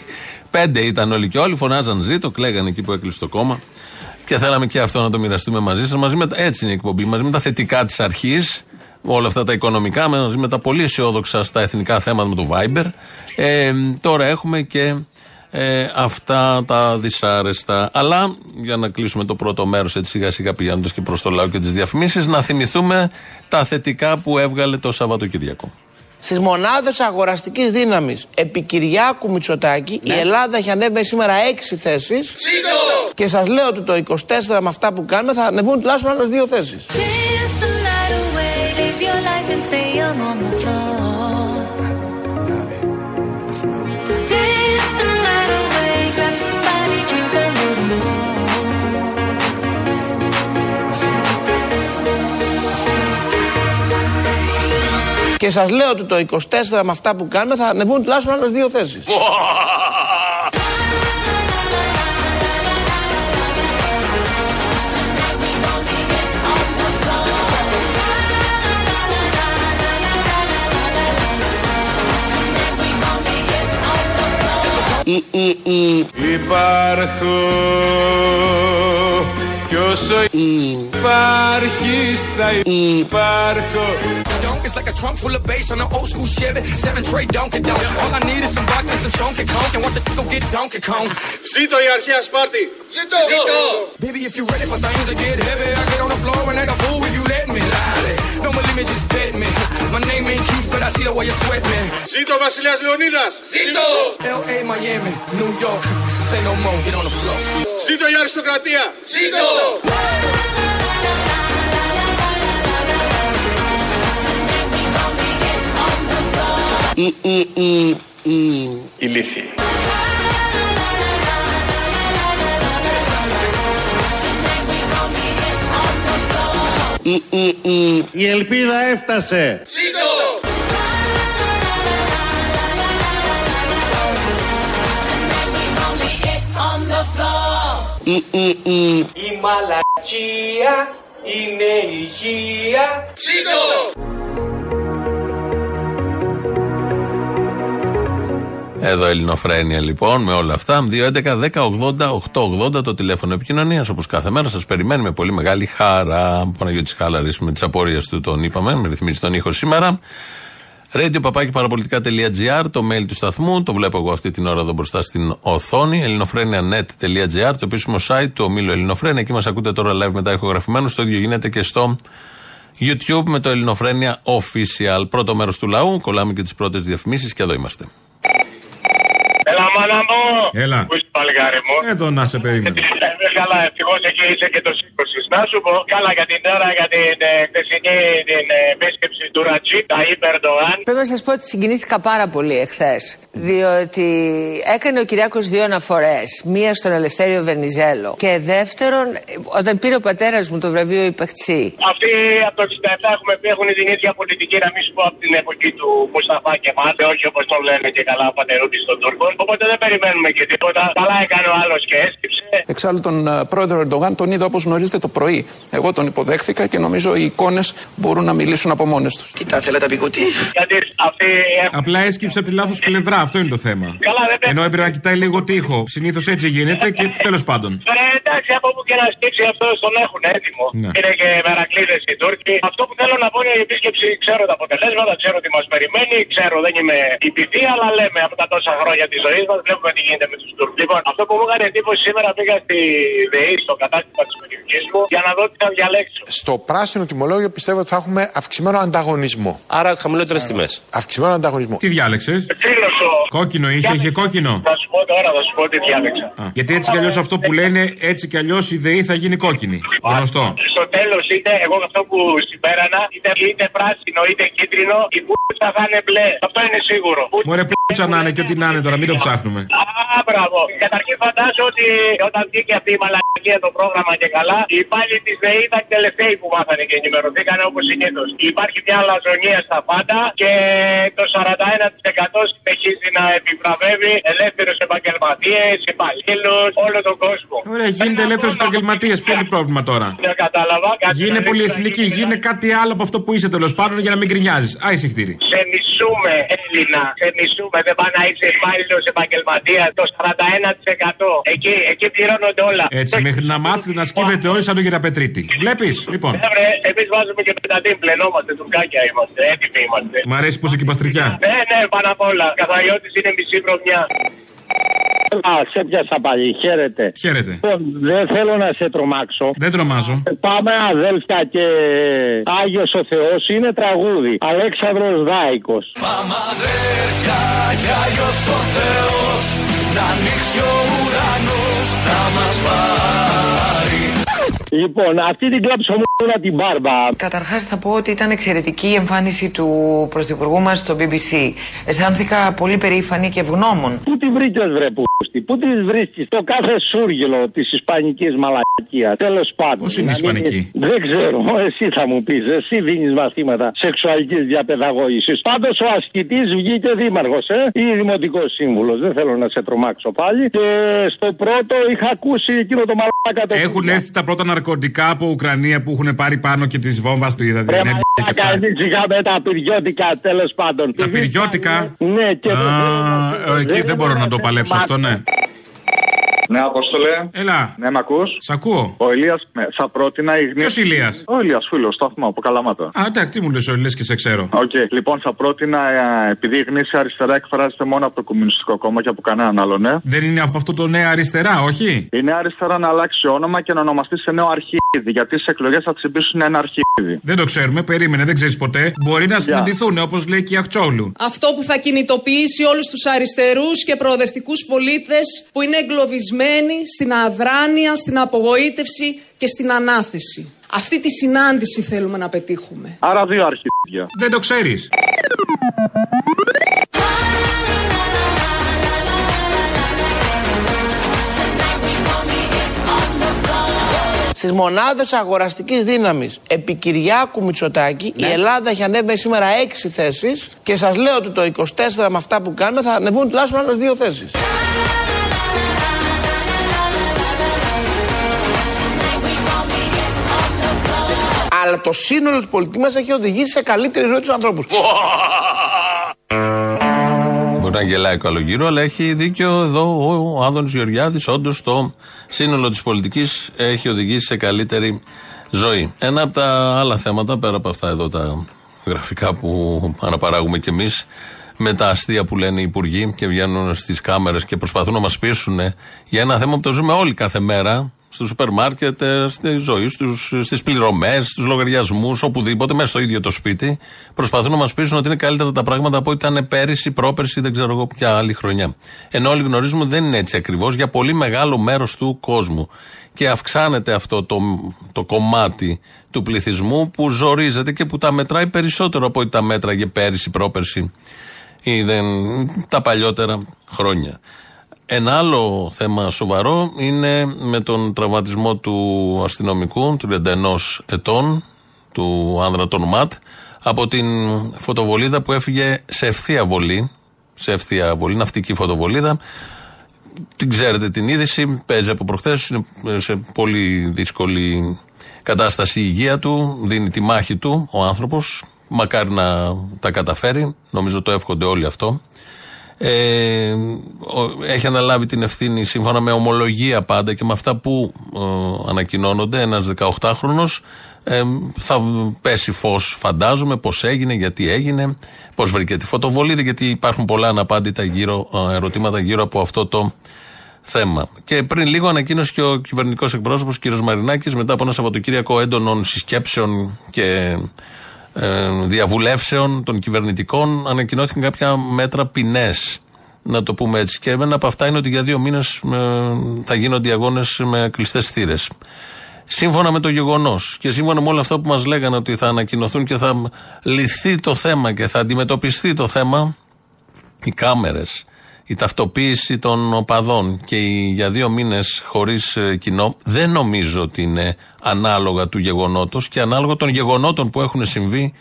Πέντε ήταν όλοι και όλοι φωνάζαν ζήτω κλαίγανε εκεί που έκλεισε το κόμμα. Και θέλαμε και αυτό να το μοιραστούμε μαζί σας. Μαζί με, έτσι είναι η εκπομπή μαζί με τα θετικά της αρχής όλα αυτά τα οικονομικά μαζί με τα πολύ αισιόδοξα στα εθνικά θέματα με το Viber. Ε, τώρα έχουμε και ε, αυτά τα δυσάρεστα. Αλλά για να κλείσουμε το πρώτο μέρος έτσι σιγά σιγά πηγαίνοντας και προς το λαό και τις διαφημίσεις, να θυμηθούμε τα θετικά που έβγαλε το Σαββατοκυριακό. Στις μονάδες αγοραστικής δύναμης επί Κυριάκου Μητσοτάκη η Ελλάδα έχει ανέβει σήμερα 6 θέσεις. Και σας λέω ότι το 24 με αυτά που κάνουμε θα ανεβούν τουλάχιστον άλλες δύο θέσεις. Και σας λέω ότι το 24 με αυτά που κάνουμε θα ανεβούν τουλάχιστον άλλες δύο θέσεις. Η, η, η... Υπάρχω Κι όσο υπάρχεις θα υπάρχω It's like a trunk full of bass on an old school Chevy. Seven tray Donkey Donk. All I need is some vodka, some Chonky Conk, and watch a go get Donkey Kong. Ζήτω η αρχαία Σπάρτη. Ζήτω! Baby, if you ready for things to get heavy, I get on the floor and act a fool if you let me lie. Don't believe me, just bet me. My name ain't Keith, but I see the way you sweat me. Ζήτω Βασιλιάς Λεωνίδας. Zito! L.A., Miami, New York. Say no more, get on the floor. Ζήτω η αριστοκρατία. Zito! Η, η, η, η... Ηλίθιοι. Η, η, η... Η ελπίδα έφτασε. Zito! Η, η, η... Η μαλακία είναι υγεία. Zito! Εδώ Ελληνοφρένια λοιπόν με όλα αυτά. 2.11.10.80.880 το τηλέφωνο επικοινωνίας. Όπως κάθε μέρα σας περιμένουμε πολύ μεγάλη χαρά. Παναγιώτη Χάλαρη με τις απορίες του τον είπαμε. Με ρυθμίζει τον ήχο σήμερα. Radio παραπολιτικά.gr, το mail του σταθμού. Το βλέπω εγώ αυτή την ώρα εδώ μπροστά στην οθόνη. ελληνοφρένια.net.gr, το επίσημο site του ομίλου Ελληνοφρένια. Εκεί μας ακούτε τώρα live μετά ηχογραφημένο. Το ίδιο γίνεται και στο YouTube με το Ελληνοφρένια Official. Πρώτο μέρος του λαού. Κολλάμε και τις πρώτες διαφημίσεις και εδώ είμαστε. Έλα, μάνα μου. Έλα. Πού είσαι, παλικάρι μου. Εδώ να σε περίμενα. Ε, καλά, ευτυχώς εκεί είσαι και το σήκωσε. Να σου πω, καλά για την ώρα, για την ε, χθεσινή την ε, επίσκεψη του Ρατζή, τα Ιπερντοάν. Πρέπει να σας πω ότι συγκινήθηκα πάρα πολύ εχθές. Διότι έκανε ο Κυριάκος δύο αναφορές. Μία στον Ελευθέριο Βενιζέλο. Και δεύτερον, όταν πήρε ο πατέρας μου το βραβείο Υπεχτσί. Αυτοί από το 67 έχουμε πει έχουν την ίδια πολιτική, να μην σου πω από την εποχή του Μουσταφά και Μάτε, όχι όπως το λένε και καλά ο πατερούτη των Τούρκων. Οπότε δεν περιμένουμε και τίποτα. Καλά έκανε ο άλλος και έσκυψε. Εξάλλου τον ε, πρόεδρο Ερντογάν τον είδα όπως γνωρίζετε το πρωί. Εγώ τον υποδέχθηκα και νομίζω οι εικόνες μπορούν να μιλήσουν από μόνες τους. Κοίτα, θέλετε πικωτή. Γιατί αυτοί έχουν. Απλά έσκυψε από τη λάθος πλευρά, αυτό είναι το θέμα. Καλά, δεν Ενώ έπρεπε να κοιτάει λίγο τείχο. Συνήθως έτσι γίνεται και τέλος πάντων. Ρε, εντάξει, από όπου και να σκύψει αυτός τον έχουν έτοιμο. Ναι. Είναι και μερακλείδες οι Τούρκοι. Αυτό που θέλω να πω είναι η επίσκεψη. Ξέρω τα αποτελέσματα, ξέρω τι μας περιμένει. Ξέρω, δεν είμαι υπηδή, αλλά λέμε από τα τόσα χρόνια της ζωής μας βλέπουμε τι γίνεται με του Τούρκου. Λοιπόν, αυτό που μου έκανε εντύπωση σήμερα πήγα στη ΔΕΗ, στο κατάστημα τη περιοχή μου, για να δω τι θα διαλέξω. Στο πράσινο τιμολόγιο πιστεύω ότι θα έχουμε αυξημένο ανταγωνισμό. Άρα χαμηλότερες τιμές. Αυξημένο ανταγωνισμό. Τι διάλεξες; Φίλος ο- Κόκκινο είχε, είχε κόκκινο; Θα σου πω τώρα, θα σου πω τι διάλεξα. Α, γιατί έτσι κι αλλιώς αυτό που λένε, έτσι κι αλλιώς η ΔΕΗ θα γίνει κόκκινη. Γνωστό. Στο τέλος, είτε εγώ αυτό που συμπέρανα, είτε, είτε πράσινο είτε κίτρινο, η πούτσα θα είναι μπλε. Αυτό είναι σίγουρο. Μωρέ πλούτσα να είναι και ό,τι να είναι τώρα, μην το ψάχνουμε. Α, μπράβο. Καταρχήν φαντάζομαι ότι όταν βγήκε αυτή η μαλακία το πρόγραμμα και καλά, οι υπάλληλοι της ΔΕΗ ήταν οι τελευταίοι που μάθανε και ενημερωθήκαν όπως συνήθως. Υπάρχει μια αλαζονία στα πάντα και το 41% συνεχίζει να επιβραβεύει ελεύθερους επαγγελματίες, υπαλλήλους, όλο τον κόσμο. Ωραία, γίνεται ελεύθερο επαγγελματία. Ποιο είναι το πρόβλημα τώρα; Δεν κατάλαβα. κάτι Γίνε να πολυεθνική, δείξω. γίνε κάτι άλλο από αυτό που είσαι τέλος πάντων για να μην γκρινιάζεις. Άισε χτύρι. Σε μισούμε, Έλληνα. Σε μισούμε. Δεν πάει να είσαι υπάλληλος επαγγελματίας. Το 41%. Εκεί, εκεί πληρώνονται όλα. Έτσι, μέχρι να μάθει να σκύβεται όλοι σαν τον Γεραπετρίτη. Βλέπεις, λοιπόν. Εμείς βάζουμε και πεντατήν, πλενόμαστε, τουρκάκια είμαστε. Έτοιμοι είμαστε. Μ' αρέσει που είσαι και παστρικιά. Ναι, ναι, πάνω απ' όλα. Καθαριώτης είναι μισή βρωμιά. Α, σε πιάσα πάλι. Χαίρετε. Χαίρετε. Λοιπόν, Δεν θέλω να σε τρομάξω. Δεν τρομάζω. Πάμε αδέλφια και Άγιος ο Θεός είναι τραγούδι. Αλέξανδρος Δάικος. Πάμε αδέρφια κι Άγιος ο Θεός Να ανοίξει ο ουρανός να μας πάρει Λοιπόν, αυτή την κλάψω μου την μπάρμπα. Καταρχάς, θα πω ότι ήταν εξαιρετική η εμφάνιση του Πρωθυπουργού μας στο BBC. Αισθάνθηκα πολύ περήφανη και ευγνώμων. Πού τη βρήκες, βρε πούστη, πού τη βρίσκεις, το κάθε σούργυλο της Ισπανικής μαλακίας. Τέλος πάντων. Πώς είναι η Να μην- Ισπανική; Δεν ξέρω, εσύ θα μου πεις, εσύ δίνεις μαθήματα σεξουαλικής διαπαιδαγώγησης. Πάντως ο ασκητής βγήκε δήμαρχος, ε, ή δημοτικός σύμβουλος. Δεν θέλω να σε τρομάξω πάλι. Και στο πρώτο είχα ακούσει εκείνο το μαλάκα το. Έχουν έρθει τα πρώτα ναρκωτικά από Ουκρανία που έχουν πάρει πάνω και τη βόμβας του Ρε ραδιενέργεια και μαλάκα, αυτά. εμείς είχαμε τα πυριώτικα τέλος πάντων. Τα πυριώτικα; Ναι, και δεν θέλω να Α, σου- εκεί δεν μπορώ να το παλέψω αυτό, ναι. Ναι, Απόστολε. Έλα. Ναι, με ακούς; Σ' ακούω. Ο Ηλίας, ναι, θα πρότεινα η γνήσια. Ποιος Ηλίας; Ο Ηλίας, φίλος, σταθμό από Καλαμάτα. Α, εντάξει, τι μου λες, ο Ηλίας και σε ξέρω. Οκ, λοιπόν, θα πρότεινα, ε, επειδή η γνήσια αριστερά εκφράζεται μόνο από το Κομμουνιστικό Κόμμα και από κανέναν άλλο, ναι. Δεν είναι από αυτό το νέα αριστερά, όχι; Η νέα αριστερά να αλλάξει όνομα και να ονομαστεί σε νέο αρχίδι. Γιατί στις εκλογές θα τσιμπήσουν ένα αρχίδι. Δεν το ξέρουμε, περίμενε, δεν ξέρεις ποτέ. Μπορεί να συναντηθούν, όπως λέει και η Αχτσόλου. Αυτό που θα κινητοποιήσει όλους τους αριστερούς και προοδευτικούς πολίτες που είναι εγκλωβισμένοι στην αδράνεια, στην απογοήτευση και στην ανάθεση. Αυτή τη συνάντηση θέλουμε να πετύχουμε. Άρα δύο αρχίδια. Δεν το ξέρεις. Στις μονάδες αγοραστικής δύναμης επί Κυριάκου Μητσοτάκη η Ελλάδα έχει ανέβει σήμερα 6 θέσεις και σας λέω ότι το 24 με αυτά που κάνουμε θα ανεβούν τουλάχιστον άλλες δύο θέσεις. Αλλά το σύνολο τη πολιτική μας έχει οδηγήσει σε καλύτερη ζωή τους ανθρώπους. Μπορεί να γελάει καλογύρω, αλλά έχει δίκιο εδώ ο Άδωνης Γεωργιάδης. Όντως το σύνολο της πολιτικής έχει οδηγήσει σε καλύτερη ζωή. Ένα από τα άλλα θέματα, πέρα από αυτά εδώ τα γραφικά που αναπαράγουμε κι εμείς, με τα αστεία που λένε οι υπουργοί και βγαίνουν στις κάμερες και προσπαθούν να μας πείσουν για ένα θέμα που το ζούμε όλοι κάθε μέρα, στο σούπερ μάρκετ, ε, στη ζωή, στις πληρωμές, στους λογαριασμούς, οπουδήποτε, μέσα στο ίδιο το σπίτι. Προσπαθούν να μας πείσουν ότι είναι καλύτερα τα πράγματα από ό,τι ήταν πέρυσι, πρόπερσι, δεν ξέρω εγώ ποια άλλη χρονιά. Ενώ όλοι γνωρίζουμε ότι δεν είναι έτσι ακριβώς για πολύ μεγάλο μέρος του κόσμου. Και αυξάνεται αυτό το, το κομμάτι του πληθυσμού που ζορίζεται και που τα μετράει περισσότερο από ό,τι τα μέτραγε πέρυσι, πρόπερσι ή δεν, τα παλιότερα χρόνια. Ένα άλλο θέμα σοβαρό είναι με τον τραυματισμό του αστυνομικού, 31 ετών, του άνδρα των ΜΑΤ, από την φωτοβολίδα που έφυγε σε ευθεία βολή, σε ευθεία βολή, ναυτική φωτοβολίδα. Την ξέρετε την είδηση, παίζει από προχθές, είναι σε πολύ δύσκολη κατάσταση η υγεία του, δίνει τη μάχη του ο άνθρωπος, μακάρι να τα καταφέρει, νομίζω το εύχονται όλοι αυτό. Ε, ο- έχει αναλάβει την ευθύνη σύμφωνα με ομολογία πάντα και με αυτά που ε, ανακοινώνονται. Ένας 18χρονο ε, θα πέσει φως, φαντάζομαι, πώς έγινε, γιατί έγινε, πώς βρήκε τη φωτοβολίδα, γιατί υπάρχουν πολλά αναπάντητα γύρω, ε, ερωτήματα γύρω από αυτό το θέμα. Και πριν λίγο ανακοίνωσε και ο κυβερνητικός εκπρόσωπος κ. Μαρινάκης μετά από ένα Σαββατοκύριακο έντονων συσκέψεων και ε, διαβουλεύσεων των κυβερνητικών ανακοινώθηκαν κάποια μέτρα ποινές. Να το πούμε έτσι. Και ένα από αυτά είναι ότι για δύο μήνες θα γίνονται οι αγώνες με κλειστές θύρες. Σύμφωνα με το γεγονός και σύμφωνα με όλα αυτά που μας λέγανε ότι θα ανακοινωθούν και θα λυθεί το θέμα και θα αντιμετωπιστεί το θέμα, οι κάμερες, η ταυτοποίηση των οπαδών και οι για δύο μήνες χωρίς κοινό, δεν νομίζω ότι είναι ανάλογα του γεγονότος και ανάλογα των γεγονότων που έχουν συμβεί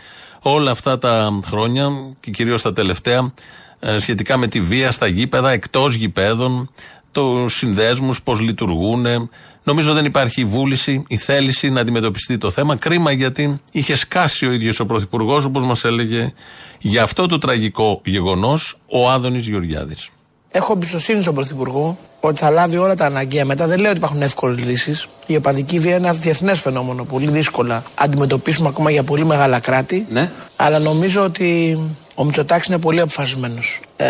όλα αυτά τα χρόνια και κυρίως τα τελευταία ε, σχετικά με τη βία στα γήπεδα, εκτός γηπέδων, τους συνδέσμους, πώς λειτουργούν. Νομίζω δεν υπάρχει η βούληση, η θέληση να αντιμετωπιστεί το θέμα. Κρίμα γιατί είχε σκάσει ο ίδιος ο Πρωθυπουργός, όπως μας έλεγε, για αυτό το τραγικό γεγονός ο Άδωνης Γεωργιάδης. Έχω εμπιστοσύνη στον Πρωθυπουργό ότι θα λάβει όλα τα αναγκαία μετά. Δεν λέω ότι υπάρχουν εύκολες λύσεις. Η οπαδική βία είναι ένα διεθνές φαινόμενο. Πολύ δύσκολα αντιμετωπίσουμε ακόμα για πολύ μεγάλα κράτη. Ναι. Αλλά νομίζω ότι ο Μητσοτάκης είναι πολύ αποφασισμένος. Ε,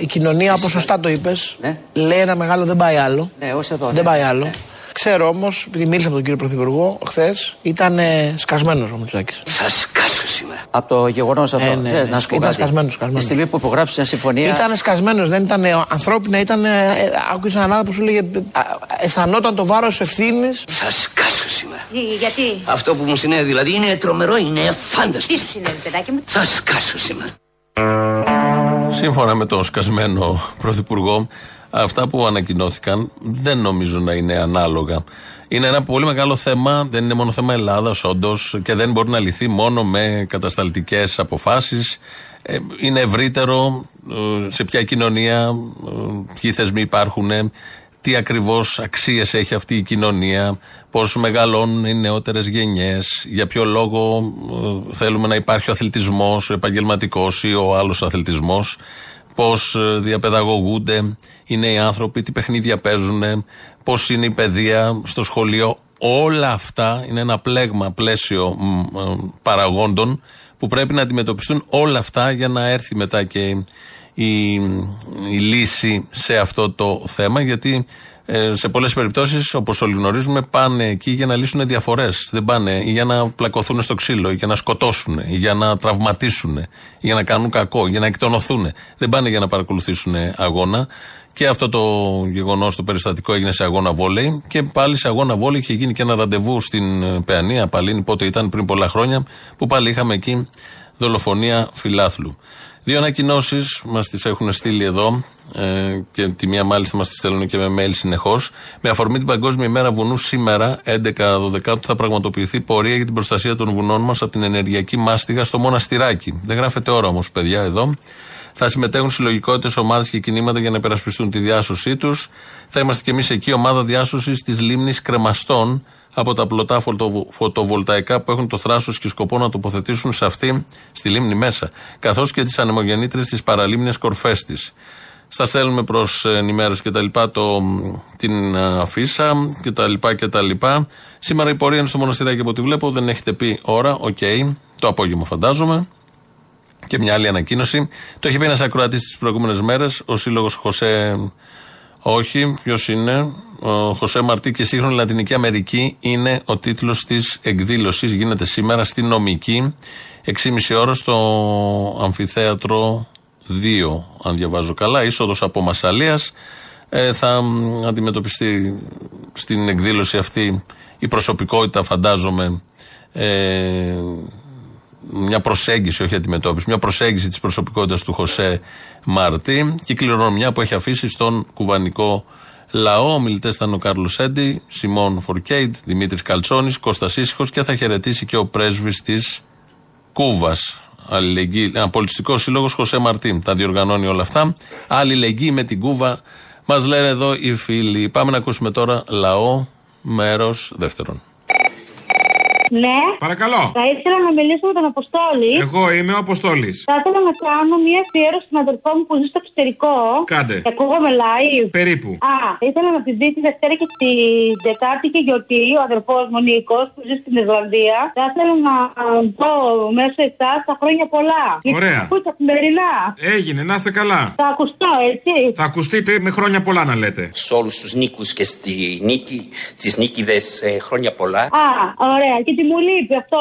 η κοινωνία, όπως σωστά το είπες, λέει ένα μεγάλο δεν πάει άλλο. Ναι, ως εδώ. Δεν ναι. πάει άλλο. Ξέρω όμως, επειδή μίλησα με τον κύριο Πρωθυπουργό χθες, ήταν ε, σκασμένος ο Μητσοτάκης. Θα σκάσω σήμερα. Από το γεγονός αυτό. Ε, ναι, Ε, ναι. να σου πω Ήταν κάτι. σκασμένος, σκασμένος. Τη στιγμή που υπογράψει μια συμφωνία. Ήταν σκασμένος, δεν ήταν ε, ανθρώπινα, ήταν. Ε, ε, άκουσα έναν άνθρωπο που σου λέγε. ε, α, αισθανόταν το βάρος ευθύνης. Θα σκάσω σήμερα. Γιατί; Αυτό που μου συνέβη δηλαδή είναι τρομερό, είναι φάνταστο. Τι σου συνέβη, παιδάκι μου; Θα σκάσω σήμερα. Σύμφωνα με τον σκασμένο Πρωθυπουργό, αυτά που ανακοινώθηκαν δεν νομίζω να είναι ανάλογα. Είναι ένα πολύ μεγάλο θέμα, δεν είναι μόνο θέμα Ελλάδας, όντως, και δεν μπορεί να λυθεί μόνο με κατασταλτικές αποφάσεις. Είναι ευρύτερο ε, σε ποια κοινωνία, ε, ποιοι θεσμοί υπάρχουν, τι ακριβώς αξίες έχει αυτή η κοινωνία, πώς μεγαλώνουν οι νεότερες γενιές, για ποιο λόγο ε, θέλουμε να υπάρχει ο αθλητισμός, ο επαγγελματικός ή ο άλλος αθλητισμός, πώς διαπαιδαγωγούνται οι νέοι άνθρωποι, τι παιχνίδια παίζουν, πώς είναι η παιδεία στο σχολείο. Όλα αυτά είναι ένα πλέγμα, πλαίσιο μ, ε, παραγόντων που πρέπει να αντιμετωπιστούν όλα αυτά για να έρθει μετά και η, η λύση σε αυτό το θέμα. Γιατί ε, σε πολλές περιπτώσεις, όπως όλοι γνωρίζουμε, πάνε εκεί για να λύσουν διαφορές. Δεν πάνε ή για να πλακωθούν στο ξύλο, ή για να σκοτώσουν, ή για να τραυματίσουν, ή για να κάνουν κακό, για να εκτονωθούν. Δεν πάνε για να παρακολουθήσουν αγώνα. Και αυτό το γεγονός, το περιστατικό έγινε σε αγώνα βόλεϊ. Και πάλι σε αγώνα βόλεϊ είχε γίνει και ένα ραντεβού στην ε, Παιανία, Παλίνη, πότε ήταν πριν πολλά χρόνια, που πάλι είχαμε εκεί δολοφονία φιλάθλου. Δύο ανακοινώσεις μας τις έχουν στείλει εδώ ε, και τη μία μάλιστα μας τη στέλνουν και με mail συνεχώς. Με αφορμή την Παγκόσμια ημέρα βουνού σήμερα, 11-12, θα πραγματοποιηθεί πορεία για την προστασία των βουνών μας από την ενεργειακή μάστιγα στο Μοναστηράκι. Δεν γράφεται ώρα όμως, παιδιά, εδώ. Θα συμμετέχουν συλλογικότητες, ομάδες και κινήματα για να υπερασπιστούν τη διάσωσή τους. Θα είμαστε κι εμείς εκεί, ομάδα διάσωσης της λίμνης Κρεμαστών, από τα πλωτά φωτοβ- φωτοβολταϊκά που έχουν το θράσος και σκοπό να τοποθετήσουν σε αυτή, στη λίμνη μέσα, καθώς και τις ανεμογεννήτριες στις παραλίμνιες κορφές της. Στα στέλνουμε προς ενημέρωση και τα λοιπά το, την ε, αφίσα και τα λοιπά και τα λοιπά. Σήμερα η πορεία είναι στο Μοναστηράκι από ό,τι βλέπω. Δεν έχετε πει ώρα. Οκ. Το απόγευμα φαντάζομαι. Και μια άλλη ανακοίνωση. Το έχει πει ένας ακροατής τις προηγούμενες μέρες. Ο σύλλογος Χωσέ. Όχι, ποιος είναι; Ο Χωσέ Μαρτί και σύγχρονη Λατινική Αμερική είναι ο τίτλος της εκδήλωσης. Γίνεται σήμερα στη νομική. 6,5 ώρα στο αμφιθέατρο 2, αν διαβάζω καλά. είσοδος από Μασαλίας. Ε, θα μ, αντιμετωπιστεί στην εκδήλωση αυτή η προσωπικότητα, φαντάζομαι, ε, μια προσέγγιση, όχι αντιμετώπιση, μια προσέγγιση της προσωπικότητας του Χωσέ Μάρτι και η κληρονομιά που έχει αφήσει στον κουβανικό λαό. Ομιλητέ ήταν ο Κάρλος Έντι, Σιμών Φορκέιντ, Δημήτρης Καλτσόνης, Κώστας Ήσυχος και θα χαιρετήσει και ο πρέσβης της Κούβας. Πολιτιστικό Σύλλογος Χωσέ Μαρτίν. Τα διοργανώνει όλα αυτά. Αλληλεγγύη με την Κούβα. Μας λένε εδώ οι φίλοι. Πάμε να ακούσουμε τώρα λαό, μέρος δεύτερον. Ναι. Παρακαλώ. Θα ήθελα να μιλήσω με τον Αποστόλη. Εγώ είμαι ο Αποστόλης. Θα ήθελα να κάνω μια αφιέρωση στην αδερφό μου που ζει στο εξωτερικό. Κάντε. Και ακούγομαι live. Περίπου. Α, ήθελα να τη δει τη Δευτέρα και την Τετάρτη και γιορτή ο αδερφός μου Νίκος που ζει στην Ιρλανδία. Θα ήθελα να πω μέσω εσά τα χρόνια πολλά. Ωραία. Γιατί ακούω καθημερινά. Έγινε, να είστε καλά. Θα ακουστώ, έτσι. Θα ακουστείτε με χρόνια πολλά να λέτε. Σε όλους τους νίκους και στη νίκη, τις νίκηδες χρόνια πολλά. Α, ωραία. Και τι μου λείπει αυτό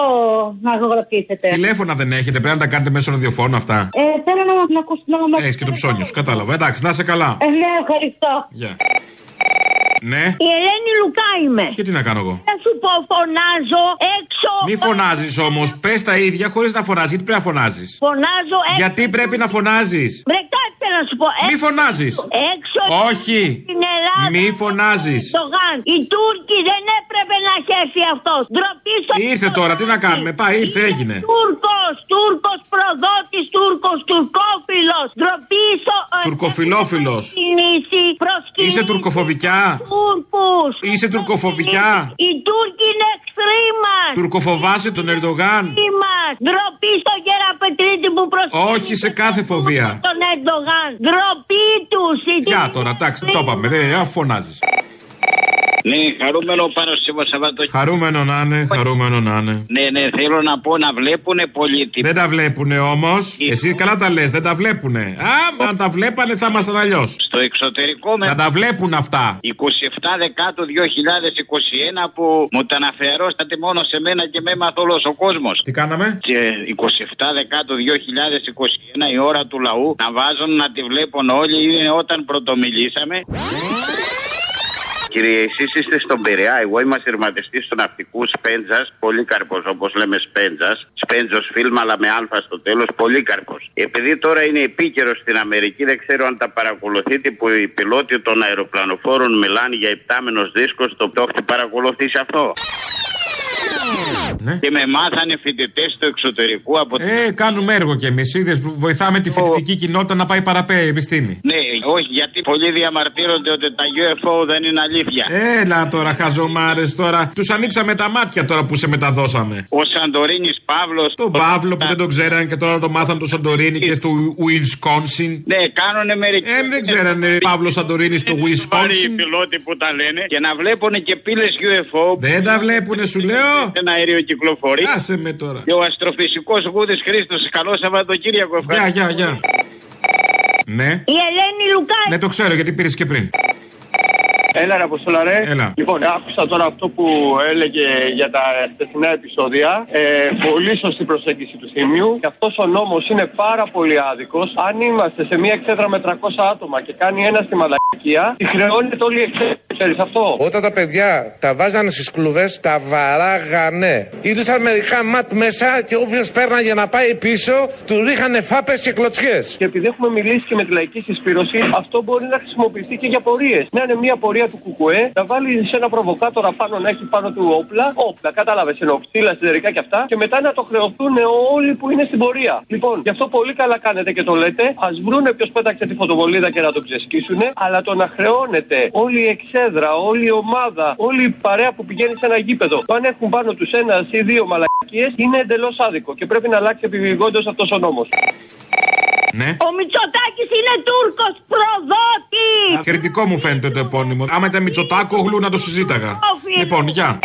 να ζωγραφίσετε. Τηλέφωνα δεν έχετε, πρέπει να τα κάνετε μέσω ραδιοφώνου αυτά. Ε, θέλω να, να ακούσω να με Έχεις και το ψώνιο σου, κατάλαβα. Εντάξει, να είσαι καλά. Ε, ναι, ευχαριστώ. Γεια. Ναι. Η Ελένη Λουκά είμαι. Και τι να κάνω εγώ; Θα σου πω, φωνάζω έξω. Μη φωνάζεις όμως, πες τα ίδια χωρίς να φωνάζεις. Γιατί πρέπει να φωνάζεις; Φωνάζω έξω. Γιατί πρέπει να φωνάζεις; Βρε, κάτσε να σου πω. Μη φωνάζεις. Έξω. Όχι. Στην Ελλάδα. Μη φωνάζεις. Το γαν. Οι Τούρκοι δεν έπρεπε να έχει έρθει αυτός. Ντροπή στο. Ήρθε τώρα, τι να κάνουμε; Πάει, ήρθε, έγινε. Τούρκος, Τούρκος προδότης, Τούρκος, Τουρκόφιλος. Ντροπή στο. Τουρκοφιλόφιλος. Κινήσει προσκυνήσει. Είσαι τουρκοφοβικιά; Τούρκους. Είσαι τουρκοφοβικιά. Οι Τούρκοι είναι εχθροί μας. Τουρκοφοβάσαι τον Ερντογάν; μας. Ντροπή στο Γεραπετρίτη που προσκυνήσει. Όχι σε κάθε φοβία. Τον Ερντογάν. Ντροπή τους. Γεια τώρα, εντάξει, το είπαμε. Δεν φωνάζει. Ναι, χαρούμενο πάνω σήμερα Σαββατό. Χαρούμενο να είναι, χαρούμενο να είναι. Ναι, ναι, θέλω να πω να βλέπουνε πολίτη. Δεν τα βλέπουνε όμως. Εσύ καλά τα λες, δεν τα βλέπουνε. Α, αν τα βλέπανε θα ήμασταν αλλιώς. Στο εξωτερικό με. Να τα βλέπουν αυτά. 27 Δεκάτου 2021 που μου τα αναφερόσατε μόνο σε μένα και με έμαθε όλος ο κόσμος. Τι κάναμε; Και 27 Δεκάτου 2021 η ώρα του λαού να βάζουν να τη βλέπουν όλοι είναι όταν πρωτομιλήσαμε. Κύριε, εσεί είστε στον Πειραιά. Εγώ είμαι ασυρματιστής του ναυτικού Σπέντζας. Πολύκαρπος, όπως λέμε Σπέντζας. Σπέντζος φιλμ, αλλά με αλφα στο τέλος. Πολύκαρπος. Επειδή τώρα είναι επίκαιρο στην Αμερική, δεν ξέρω αν τα παρακολουθείτε που οι πιλότοι των αεροπλανοφόρων μιλάνε για υπτάμενο δίσκος. Το, το έχετε παρακολουθήσει αυτό. Ναι. Και με μάθανε φοιτητές του εξωτερικού από την. Ε, κάνουμε έργο κι εμείς. Είδες, βοηθάμε τη φοιτητική κοινότητα να πάει παραπέρα η επιστήμη. Ναι, όχι, γιατί πολλοί διαμαρτύρονται ότι τα UFO δεν είναι αλήθεια. Έλα τώρα, χαζομάρες τώρα. Τους ανοίξαμε τα μάτια τώρα που σε μεταδώσαμε. Ο Σαντορίνης Παύλο. Τον Παύλο που δεν τον ξέραν και τώρα το μάθαν το Σαντορίνη και στο Wisconsin. Ναι, κάνουνε μερικοί. Ε, δεν ξέρανε Παύλο Σαντορίνη στο Πάρει οι Wisconsin. πιλότοι που τα λένε και να βλέπουν και πύλε UFO. Δεν τα βλέπουνε, σου λέω. Ένα αέριο κυκλοφορεί. Άσε με τώρα. Και ο αστροφυσικός Γούδης Χρήστος. Καλό Σαββατοκύριακο. Γεια, Ευχαριστώ. γεια, γεια. Ναι. Η Ελένη Λουκάκη. Ναι, το ξέρω γιατί πήρες και πριν. Έλα, ρε Αποστόλα, ρε. Έλα. Λοιπόν, άκουσα τώρα αυτό που έλεγε για τα χθεσινά επεισόδια. Ε, πολύ σωστή προσέγγιση του Θήμιου. Και αυτός ο νόμος είναι πάρα πολύ άδικος. Αν είμαστε σε μια εξέδρα με 300 άτομα και κάνει ένα στη μαλακία, τη χρεώνεται όλη η εξέδρα. Ξέρεις αυτό; Όταν τα παιδιά τα βάζανε στις κλουβές, τα βαράγανε. Ήρθαν μερικά ματ μέσα και όποιος πέρναγε να πάει πίσω, τους ρίχανε φάπες και κλωτσιές. Και επειδή έχουμε μιλήσει και με τη λαϊκή συσπήρωση, αυτό μπορεί να χρησιμοποιηθεί και για πορείες. Να είναι μια πορεία του Κουκουέ, να βάλει σε ένα προβοκάτορα πάνω, να έχει πάνω του όπλα. Όπλα, κατάλαβες, εννοώ ξύλα, σιδερικά και αυτά. Και μετά να το χρεωθούν όλοι που είναι στην πορεία. Λοιπόν, γι' αυτό πολύ καλά κάνετε και το λέτε. Α βρούνε ποιος πέταξε τη φωτοβολίδα και να το ξεσκίσουνε. Αλλά το να χρεώνεται όλη η εξέδρα, όλη η ομάδα, όλη η παρέα που πηγαίνει σε ένα γήπεδο. Το αν έχουν πάνω τους ένας ή δύο μαλακίες είναι εντελώς άδικο και πρέπει να αλλάξει επιγόντω αυτός ο νόμος. Ναι. Ο Μητσοτάκης είναι Τούρκος προδότης. Κριτικό μου φαίνεται το επώνυμο. Άμα ήταν Μητσοτάκο, γλου να το συζήταγα. Λοιπόν, γεια.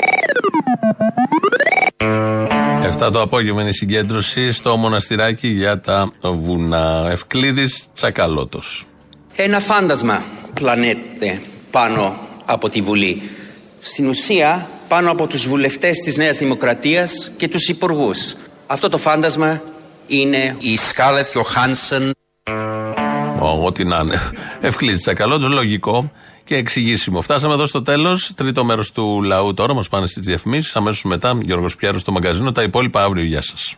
7 το απόγευμα είναι η συγκέντρωση στο μοναστηράκι για τα βουνά. Ευκλήδης Τσακαλώτος. Ένα φάντασμα πλανέται πάνω από τη Βουλή. Στην ουσία, πάνω από τους βουλευτές της Νέας Δημοκρατίας και τους υπουργούς. Αυτό το φάντασμα είναι η Σκάλετ Γιωχάνσεν. Ω, Ό,τι να είναι. Ευκλήδης Τσακαλώτος, λογικό και εξηγήσιμο. Φτάσαμε εδώ στο τέλος. Τρίτο μέρος του λαού τώρα. Μας πάνε στις διαφημίσεις. Αμέσως μετά, Γιώργος Πιάρου στο μαγκαζίνο. Τα υπόλοιπα αύριο. Γεια σας.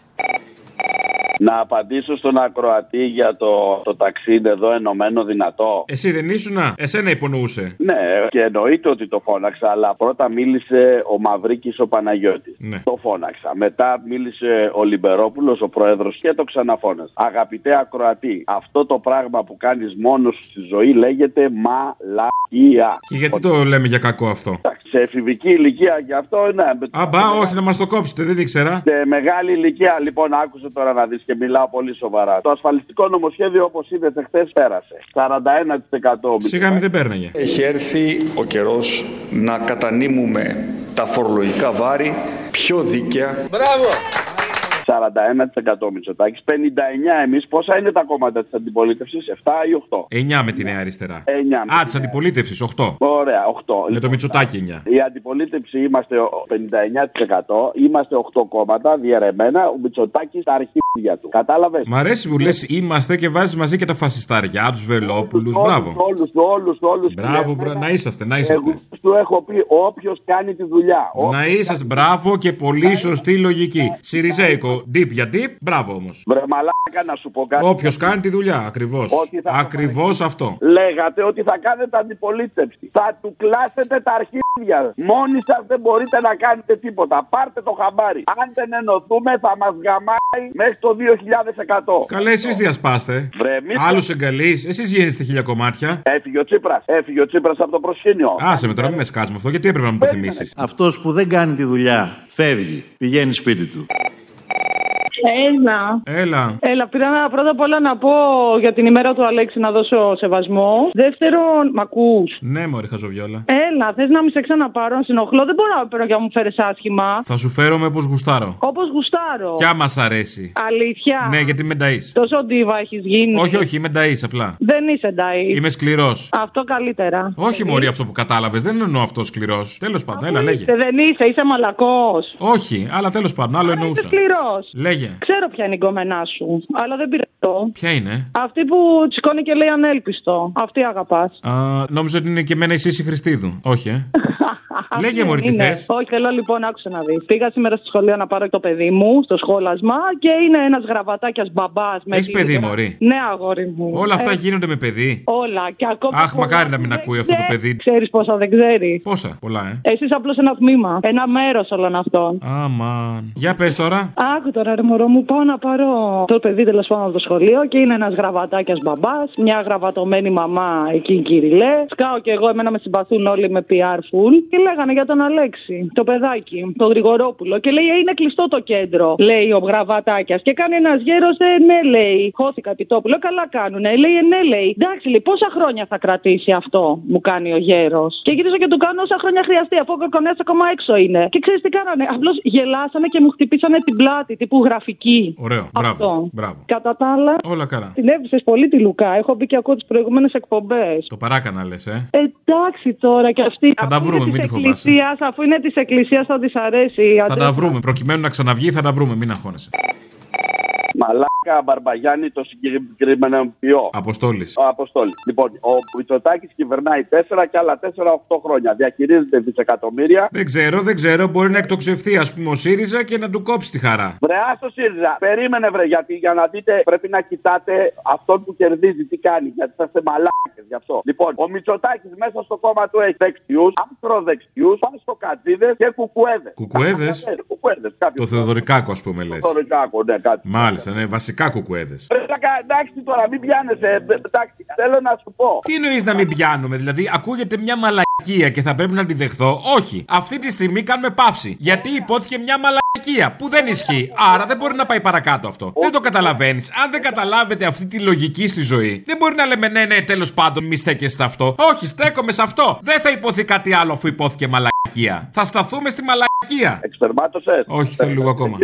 Να απαντήσω στον ακροατή για το, το ταξίδι εδώ ενωμένο δυνατό. Εσύ δεν ήσουνα, εσένα υπονοούσε. Ναι, και εννοείται ότι το φώναξα, αλλά πρώτα μίλησε ο Μαυρίκης ο Παναγιώτης. Ναι. Το φώναξα. Μετά μίλησε ο Λιμπερόπουλος, ο πρόεδρος, και το ξαναφώναξα. Αγαπητέ ακροατή, αυτό το πράγμα που κάνεις μόνος σου στη ζωή λέγεται μαλακία. Και γιατί το λέμε για κακό αυτό; Σε εφηβική ηλικία και αυτό ναι. Αμπά, όχι να μας το κόψετε, δεν ήξερα. Σε μεγάλη ηλικία, λοιπόν, άκουσε τώρα να δεις και μιλάω πολύ σοβαρά. Το ασφαλιστικό νομοσχέδιο, όπως είδατε χθες, πέρασε. 41%. Σιγά μην δεν πέρναγε. Έχει έρθει ο καιρός να κατανείμουμε τα φορολογικά βάρη πιο δίκαια. Μπράβο! 41% Μητσοτάκης, 59 εμείς. Πόσα είναι τα κόμματα της αντιπολίτευσης, 7 ή 8. 9 με τη Νέα Αριστερά. 9 με Α, της αντιπολίτευσης, 8. Ωραία, 8. Με το Μητσοτάκι 9. Ε, Η αντιπολίτευση είμαστε 59%. Είμαστε 8 κόμματα διαιρεμένα. Ο Μητσοτάκης στα αρχίδια του. Κατάλαβες; Μ' αρέσει που λες είμαστε και βάζεις μαζί και τα φασιστάρια, τους Βελόπουλους. Μπράβο. Όλους, όλους, όλους. Μπράβο, μπρα... να είσαστε, να είσαστε. Εγώ τους έχω πει όποιος κάνει τη δουλειά. Να είσαστε, μπράβο και πολύ σωστή λογική. Σιριζέικο, deep για deep, μπράβο όμως. Βρε μαλάκα να σου πω κάτι. Όποιος κάνει τη δουλειά, ακριβώς. Ότι θα Ακριβώς αυτό. Λέγατε ότι θα κάνετε αντιπολίτευση. Θα του κλάσετε τα αρχίδια. Μόνοι σας δεν μπορείτε να κάνετε τίποτα. Πάρτε το χαμπάρι. Αν δεν ενωθούμε, θα μας γαμάει μέχρι το 2100. Καλέ, εσείς διασπάστε. Βρε, μη Άλλους εγκαλείς, εσείς γίνεστε χίλια κομμάτια. Έφυγε ο Τσίπρας. Έφυγε ο Τσίπρας από το προσκήνιο. Άσε με τώρα, μην με σκάσουμε αυτό, γιατί έπρεπε να μου το θυμίσεις; Αυτός που δεν κάνει τη δουλειά φεύγει, πηγαίνει σπίτι του. Έλα. Έλα. Έλα, πήρα να, πρώτα απ' όλα να πω για την ημέρα του Αλέξη να δώσω σεβασμό. Δεύτερον, μ' ακούς; Ναι, μωρή χαζοβιόλα. Έλα, θες να μην σε ξαναπάρω, να συνοχλώ; Δεν μπορώ να παίρνω και να μου φέρεις άσχημα. Θα σου φέρω με πώ γουστάρω. Όπως γουστάρω. Κι άμα σ' αρέσει. Αλήθεια. Ναι, γιατί με νταεί. Τόσο ντίβα έχεις γίνει. Όχι, όχι, με νταεί απλά. Δεν είσαι ντάι. Είμαι σκληρός. Αυτό καλύτερα. Όχι, Μωρή, αυτό που κατάλαβες. Δεν εννοώ αυτό σκληρός. Τέλος πάντων, έλα, λέγε. Είστε, δεν είσαι, είσαι μαλακός. Όχι, αλλά τέλος πάντων, άλλο Είσαι εννοούσα. σκληρός. Λέγε. Ξέρω ποια είναι η γκόμενά σου, αλλά δεν πειράζω. Ποια είναι; Αυτή που τσικώνει και λέει ανέλπιστο. Αυτή αγαπάς. Α, νόμιζα ότι είναι και εμένα η Σύση Χριστίδου. Όχι, ε; Λέγε μωρή τι Είναι. θες; Όχι, θέλω λοιπόν, άκουσα να δεις. Πήγα σήμερα στο σχολείο να πάρω το παιδί μου στο σχόλασμα και είναι ένας γραβατάκιας μπαμπάς. Έχεις παιδί, μωρή; Ναι, αγόρι μου. Όλα αυτά Ε, γίνονται με παιδί; Όλα. Και ακόμα. Αχ, μακάρι να μην ακούει αυτό το παιδί. Ξέρεις πόσα δεν ξέρεις. Πόσα, πολλά, ε. Εσύ απλώς ένα τμήμα. Ένα μέρος όλων αυτών. Αμαν. Για πες τώρα. Άκου τώρα, ρε μωρό μου, πάω να πάρω το παιδί τέλος πάντων από το σχολείο και είναι ένας γραβατάκιας μπαμπάς, μια γραβατωμένη μαμά εκεί κυριλέ. Σκάω και εγώ, εμένα με συμπαθούν όλοι με PR full και λέγανε για τον Αλέξη, το παιδάκι, το Γρηγορόπουλο. Και λέει, «Ε, είναι κλειστό το κέντρο, λέει ο γραβατάκιας. Και κάνει ένας γέρος, ε, ναι, λέει. Χώθηκα επί τόπου. Λέω, καλά κάνουνε. Λέει, ε, ναι, λέει. Εντάξει, λέει, πόσα χρόνια θα κρατήσει αυτό, μου κάνει ο γέρος. Και γυρίζω και του κάνω όσα χρόνια χρειαστεί, αφού ο κακονέα ακόμα έξω είναι. Και ξέρεις τι κάνανε. Απλώς γελάσανε και μου χτυπήσανε την πλάτη, τύπου γραφική. Ωραίο. Μπράβο. Αυτό. Μπράβο. Κατά τα άλλα, Όλα καλά. την έβρισε πολύ τη Λουκά. Έχω μπει και ακούω τις προηγούμενες εκπομπές. Το παράκανα λες, ε. Εντάξει τώρα και αυτή. Θα τα αφού βρούμε, είναι μην της τη φοβάσαι. εκκλησίας, Αφού είναι της εκκλησίας, θα της αρέσει. η Θα τα αντρέφα. βρούμε. Προκειμένου να ξαναβγεί, θα τα βρούμε. Μην αγχώνεσαι. Μαλάκα Μπαρμπαγιάννη το συγκεκριμένο ποιό. Αποστόλης. Ο Αποστόλης. Λοιπόν, ο Μητσοτάκης κυβερνάει 4 και άλλα 4-8 χρόνια. Διαχειρίζεται δισεκατομμύρια. Δεν ξέρω, δεν ξέρω. Μπορεί να εκτοξευθεί, ας πούμε, ο ΣΥΡΙΖΑ και να του κόψει τη χαρά. Βρε, άστο ΣΥΡΙΖΑ. Περίμενε, βρε, γιατί για να δείτε πρέπει να κοιτάτε αυτόν που κερδίζει τι κάνει. Γιατί θα είστε μαλάκες γι' αυτό. Λοιπόν, ο Μητσοτάκης μέσα στο κόμμα του έχει δεξιούς, ακροδεξιού, παστοκατζίδε και κουκουέδες. Κουκουέδες; Κουκουέδες, Το Θεοδωρικάκο, ας πούμε, λες. Θεοδωρικάκο, ναι, κάτι. Μάλιστα, ναι, βασικά κουκουέδες. Ρε, λακα- εντάξει τώρα, μην πιάνεσαι. ε, Εντάξει, θέλω να σου πω. Τι εννοείς να μην πιάνουμε, δηλαδή ακούγεται μια μαλακία και θα πρέπει να τη δεχθώ. Όχι. Αυτή τη στιγμή κάνουμε παύση. Γιατί υπόθηκε μια μαλακία που δεν ισχύει. Άρα δεν μπορεί να πάει παρακάτω αυτό. Δεν το καταλαβαίνεις. Αν δεν καταλάβετε αυτή τη λογική στη ζωή, δεν μπορεί να λέμε ναι, ναι, τέλος πάντων μη στέκεσαι σε αυτό. Όχι, στέκομαι σε αυτό. Δεν θα υποθεί κάτι άλλο αφού υπόθηκε μαλακία. Θα σταθούμε στη μαλακία. Εξπερμάτωσες. Όχι, θέλω λίγο ακόμα.